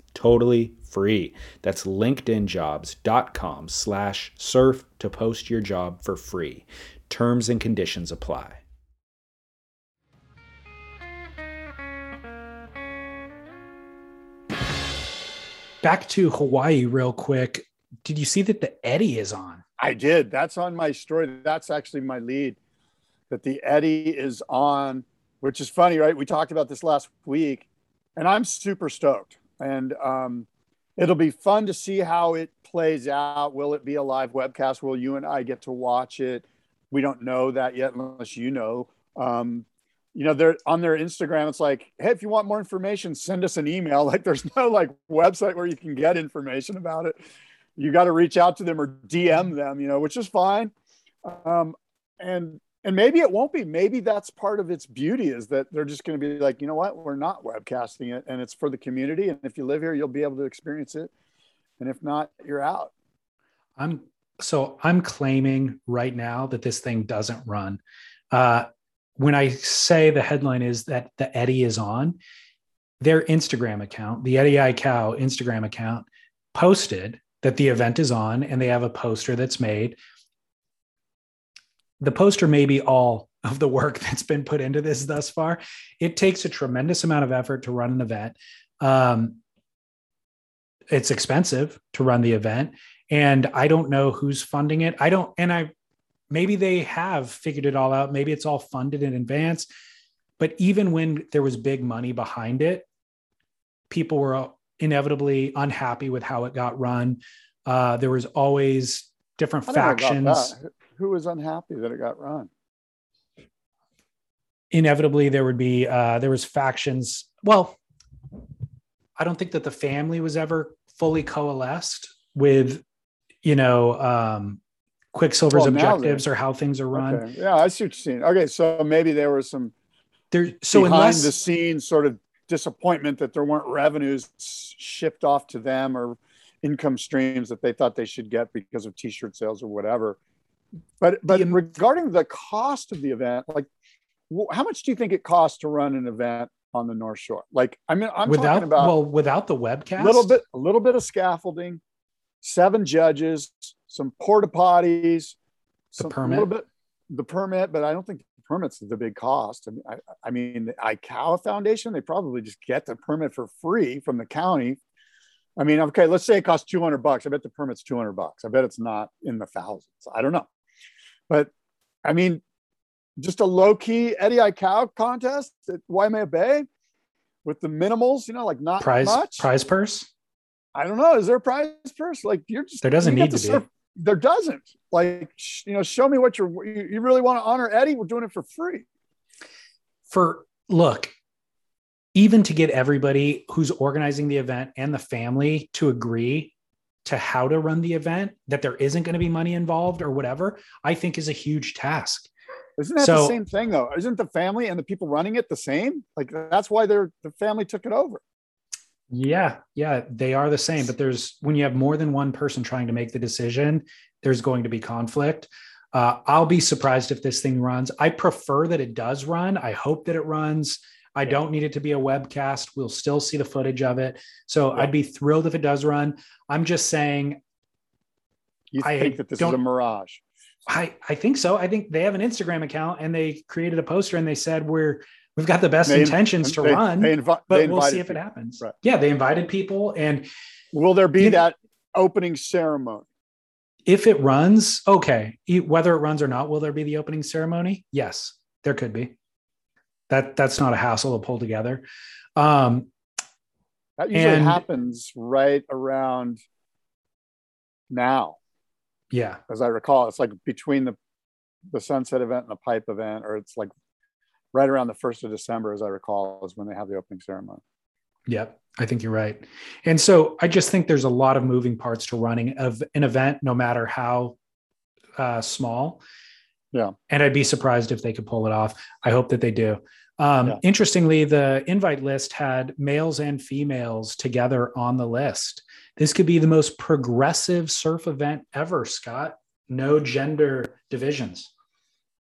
totally free that's linkedinjobs.com slash surf to post your job for free terms and conditions apply Back to Hawaii, real quick. Did you see that the Eddie is on? I did. That's on my story. That's actually my lead. That the Eddie is on, which is funny, right? We talked about this last week, and I'm super stoked. And um, it'll be fun to see how it plays out. Will it be a live webcast? Will you and I get to watch it? We don't know that yet, unless you know. Um, you know, they're on their Instagram. It's like, hey, if you want more information, send us an email. Like, there's no like website where you can get information about it. You got to reach out to them or DM them, you know, which is fine. Um, and and maybe it won't be. Maybe that's part of its beauty is that they're just going to be like, you know what, we're not webcasting it, and it's for the community. And if you live here, you'll be able to experience it. And if not, you're out. I'm so I'm claiming right now that this thing doesn't run. Uh, when I say the headline is that the Eddie is on, their Instagram account, the Eddie Aikau Instagram account, posted that the event is on, and they have a poster that's made. The poster may be all of the work that's been put into this thus far. It takes a tremendous amount of effort to run an event. Um, it's expensive to run the event and i don't know who's funding it. I don't and i maybe they have figured it all out. Maybe it's all funded in advance. But even when there was big money behind it people were inevitably unhappy with how it got run. Uh, there was always different factions who was unhappy that it got run? Inevitably there would be uh, there was factions. Well i don't think that the family was ever fully coalesced with you know um Quiksilver's well, objectives or how things are run. Okay. yeah i see what you're okay so maybe there was some there so behind unless, the scenes sort of disappointment that there weren't revenues shipped off to them or income streams that they thought they should get because of t-shirt sales or whatever but but the, regarding the cost of the event like how much do you think it costs to run an event on the North Shore. Like I mean, I'm without, talking about well, without the webcast, a little bit, a little bit of scaffolding, seven judges, some porta potties, the permit, a little bit, the permit, but I don't think the permit's the big cost. I mean, I, I mean, the Aikau Foundation, they probably just get the permit for free from the county. I mean, okay, let's say it costs 200 bucks. I bet the permit's 200 bucks. I bet it's not in the thousands. I don't know. But I mean, just a low key Eddie Aikau contest at Waimea Bay with the minimals, you know, like not prize much. prize purse. I don't know. Is there a prize purse? Like you're just there doesn't need to, surf. be. There doesn't. Like you know, show me what you're. You, you really want to honor Eddie? We're doing it for free. For look, even to get everybody who's organizing the event and the family to agree to how to run the event, that there isn't going to be money involved or whatever, I think is a huge task. Isn't that so, the same thing though? Isn't the family and the people running it the same? Like that's why they're the family took it over. Yeah, yeah, they are the same. But there's when you have more than one person trying to make the decision, there's going to be conflict. Uh, I'll be surprised if this thing runs. I prefer that it does run. I hope that it runs. I don't need it to be a webcast. We'll still see the footage of it. So yeah. I'd be thrilled if it does run. I'm just saying. You think I that this is a mirage? I, I think so. I think they have an Instagram account and they created a poster and they said we're we've got the best they, intentions to they, run, they invi- but we'll see if people. it happens. Right. Yeah, they invited people and will there be that opening ceremony? If it runs, okay. Whether it runs or not, will there be the opening ceremony? Yes, there could be. That that's not a hassle to pull together. Um, that usually and, happens right around now. Yeah. As I recall, it's like between the the sunset event and the pipe event, or it's like right around the first of December, as I recall, is when they have the opening ceremony. Yep, I think you're right. And so I just think there's a lot of moving parts to running of an event, no matter how uh, small. Yeah. And I'd be surprised if they could pull it off. I hope that they do. Um, yeah. Interestingly, the invite list had males and females together on the list. This could be the most progressive surf event ever, Scott. No gender divisions.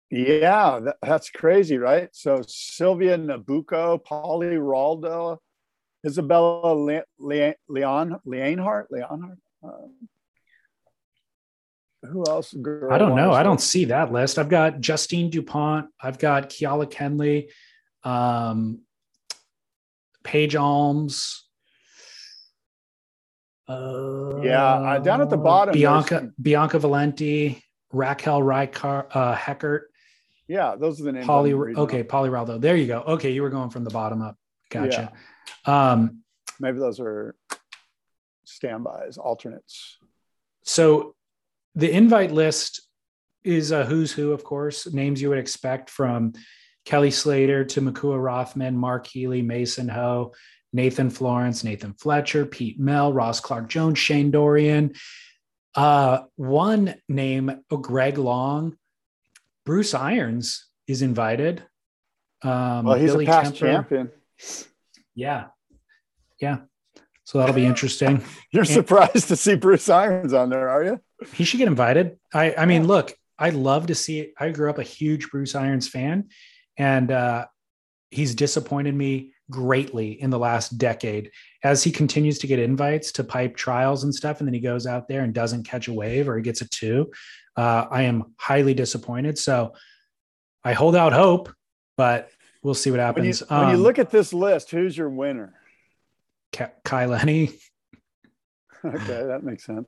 Yeah, that, that's crazy, right? So Sylvia Nabuco, Polly Raldo, Isabella Le- Le- Leon Leonhardt, Leonhardt. Uh, who else? I don't know. I don't see that list. I've got Justine Dupont. I've got Keala Kennelly, um, Paige Alms. Uh, yeah, uh, down at the bottom, Bianca Bianca Valenti, Raquel Reichart, uh, Heckert. Yeah, those are the names. Polly, okay, Polly Raldo. There you go. Okay, you were going from the bottom up. Gotcha. Yeah. Um, Maybe those are standbys, alternates. So the invite list is a who's who, of course, names you would expect from Kelly Slater to Makua Rothman, Mark Healey, Mason Ho, Nathan Florence, Nathan Fletcher, Pete Mel, Ross Clarke-Jones, Shane Dorian. Uh, one name, oh, Greg Long, Bruce Irons is invited. Um, well, he's Billy a past Kemper. champion. Yeah. Yeah. So that'll be interesting. You're surprised to see Bruce Irons on there, are you? he should get invited. I, I mean, look, I love to see it. I grew up a huge Bruce Irons fan, and uh, he's disappointed me greatly in the last decade as he continues to get invites to pipe trials and stuff. And then he goes out there and doesn't catch a wave or he gets a two. Uh, I am highly disappointed. So I hold out hope, but we'll see what When you, happens. when you Um, look at this list, who's your winner? Ka- Kai Lenny, Okay, that makes sense.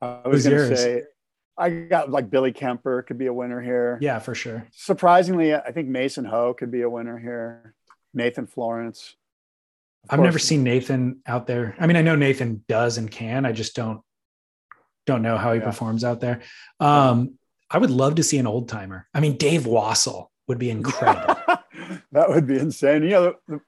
I was going to say, I got like Billy Kemper could be a winner here. yeah, for sure. Surprisingly, I think Mason Ho could be a winner here. Nathan Florence. Of I've never seen Nathan out there. I mean, I know Nathan does and can. I just don't don't know how he Yeah. performs out there. Um, I would love to see an old timer. I mean, Dave Wassel would be incredible. that would be insane. You know, the, the-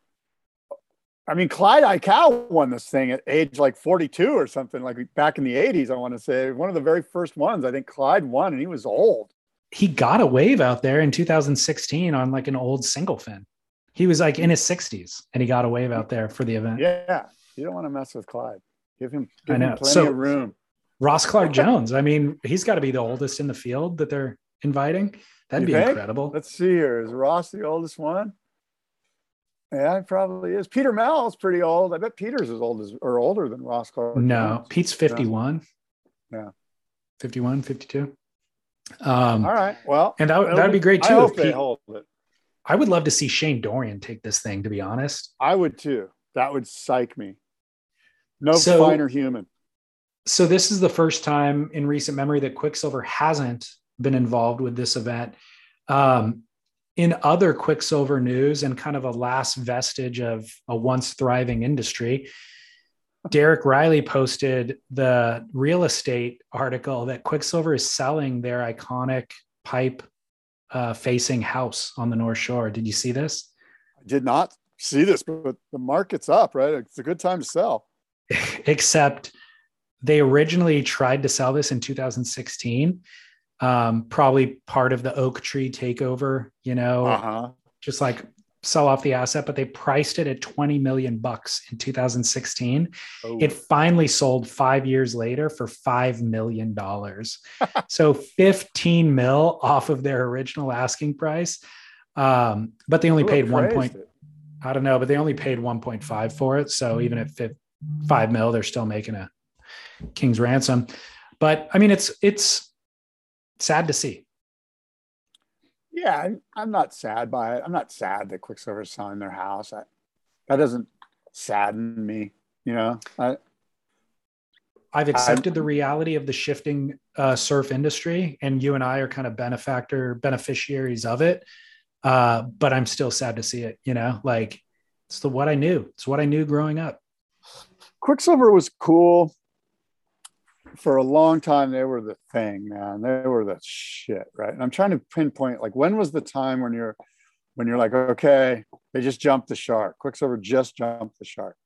I mean, Clyde Aikau won this thing at age like 42 or something, like back in the 80s, I want to say. One of the very first ones. I think Clyde won and he was old. he got a wave out there in 2016 on like an old single fin. He was like in his 60s and he got a wave out there for the event. Yeah. You don't want to mess with Clyde. Give him, give I know. him plenty So- of room. Ross Clarke-Jones. I mean, he's got to be the oldest in the field that they're inviting. That'd You be think? incredible. Let's see here. Is Ross the oldest one? Yeah, he probably is. Peter Mel's pretty old. I bet Peter's as old as or older than Ross Clarke. No. Pete's 51. Yeah. 51, 52. Um, All right. Well, and that, would- that'd be great too. I hope if they hold it. I would love to see Shane Dorian take this thing, to be honest. I would too. That would psych me. No So- finer human. So this is the first time in recent memory that Quiksilver hasn't been involved with this event. Um, in other Quiksilver news and kind of a last vestige of a once thriving industry, Derek Rielly posted the real estate article that Quiksilver is selling their iconic pipe uh, facing house on the North Shore. Did you see this? I did not see this, but the market's up, right? It's a good time to sell. except they originally tried to sell this in 2016 um, probably part of the Oaktree takeover you know Uh-huh. just like sell off the asset but they priced it at 20 million bucks in 2016 Oh, it finally sold five years later for five million dollars so 15 mil off of their original asking price um, but they only who paid one point it? I don't know, but they only paid 1.5 for it. So even at fif- five mil, they're still making a king's ransom. But I mean, it's it's sad to see. Yeah, I'm, not sad by it. I'm not sad that Quiksilver's selling their house. I, that doesn't sadden me. You know, I, I've accepted the reality of the shifting uh, surf industry, and you and I are kind of benefactor beneficiaries of it. Uh, but I'm still sad to see it. You know, like it's the what I knew. It's what I knew growing up. Quiksilver was cool for a long time. They were the thing, man. They were the shit, right? And I'm trying to pinpoint like when was the time when you're when you're like, okay, they just jumped the shark. Quiksilver just jumped the shark.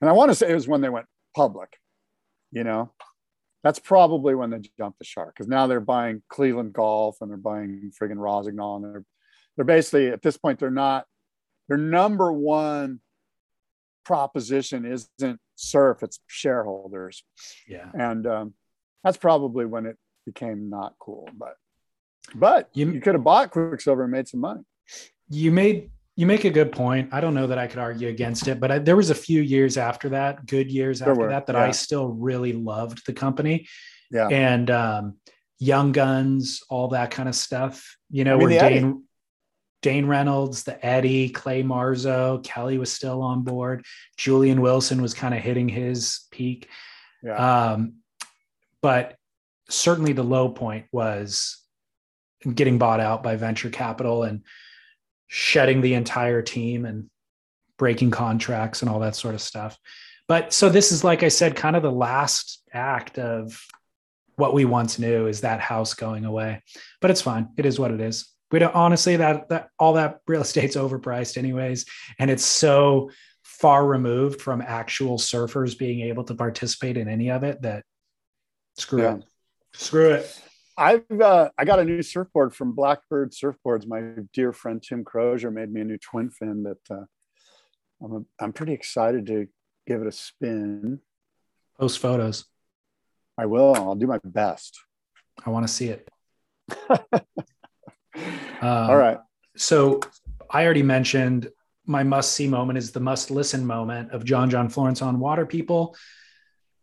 And I want to say it was when they went public, you know. That's probably when they jumped the shark because now they're buying Cleveland Golf and they're buying friggin' Rossignol and they're they're basically at this point they're not their number one proposition isn't surf it's shareholders Yeah. and um, that's probably when it became not cool but but You- you, could have bought Quiksilver and made some money you made you make a good point. I don't know that I could argue against it, but I, there was a few years after that, good years There after were, that, that I still really loved the company yeah and um, Young Guns, all that kind of stuff. You know, I mean, where. Dane Dane Reynolds, the Eddie, Clay Marzo, Kelly was still on board. Julian Wilson was kind of hitting his peak. yeah Um, but certainly the low point was getting bought out by venture capital and shedding the entire team and breaking contracts and all that sort of stuff. But so this is, like I said, kind of the last act of what we once knew is that house going away. But it's fine. It is what it is. We don't honestly that that all that real estate's overpriced anyways, and it's so far removed from actual surfers being able to participate in any of it that screw Yeah. it. Screw it. I've uh, I got a new surfboard from Blackbird Surfboards. My dear friend Tim Crozier made me a new twin fin that uh, I'm a, I'm pretty excited to give it a spin. Post photos. I will. I'll do my best. I want to see it. All right. So I already mentioned my must see moment is the must listen moment of John John Florence on Water People.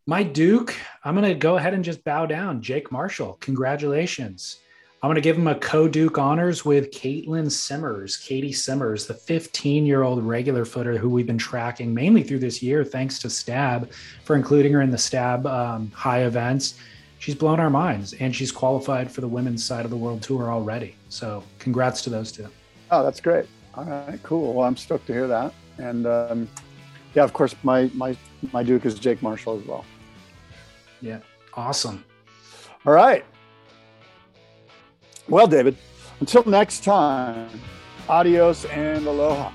My Duke, I'm going to go ahead and just bow down. Jake Marshall, congratulations. I'm going to give him a co Duke honors with Caitlin Simmers, Caity Simmers, the 15 year old regular footer who we've been tracking mainly through this year, thanks to Stab for including her in the Stab um, high events. She's blown our minds and she's qualified for the women's side of the world tour already. So, congrats to those two. Oh, that's great. All right, cool. Well, I'm stoked to hear that. And um, yeah, of course, my my my Duke is Jake Marshall as well. Yeah, awesome. All right. Well, David, until next time, adios and aloha.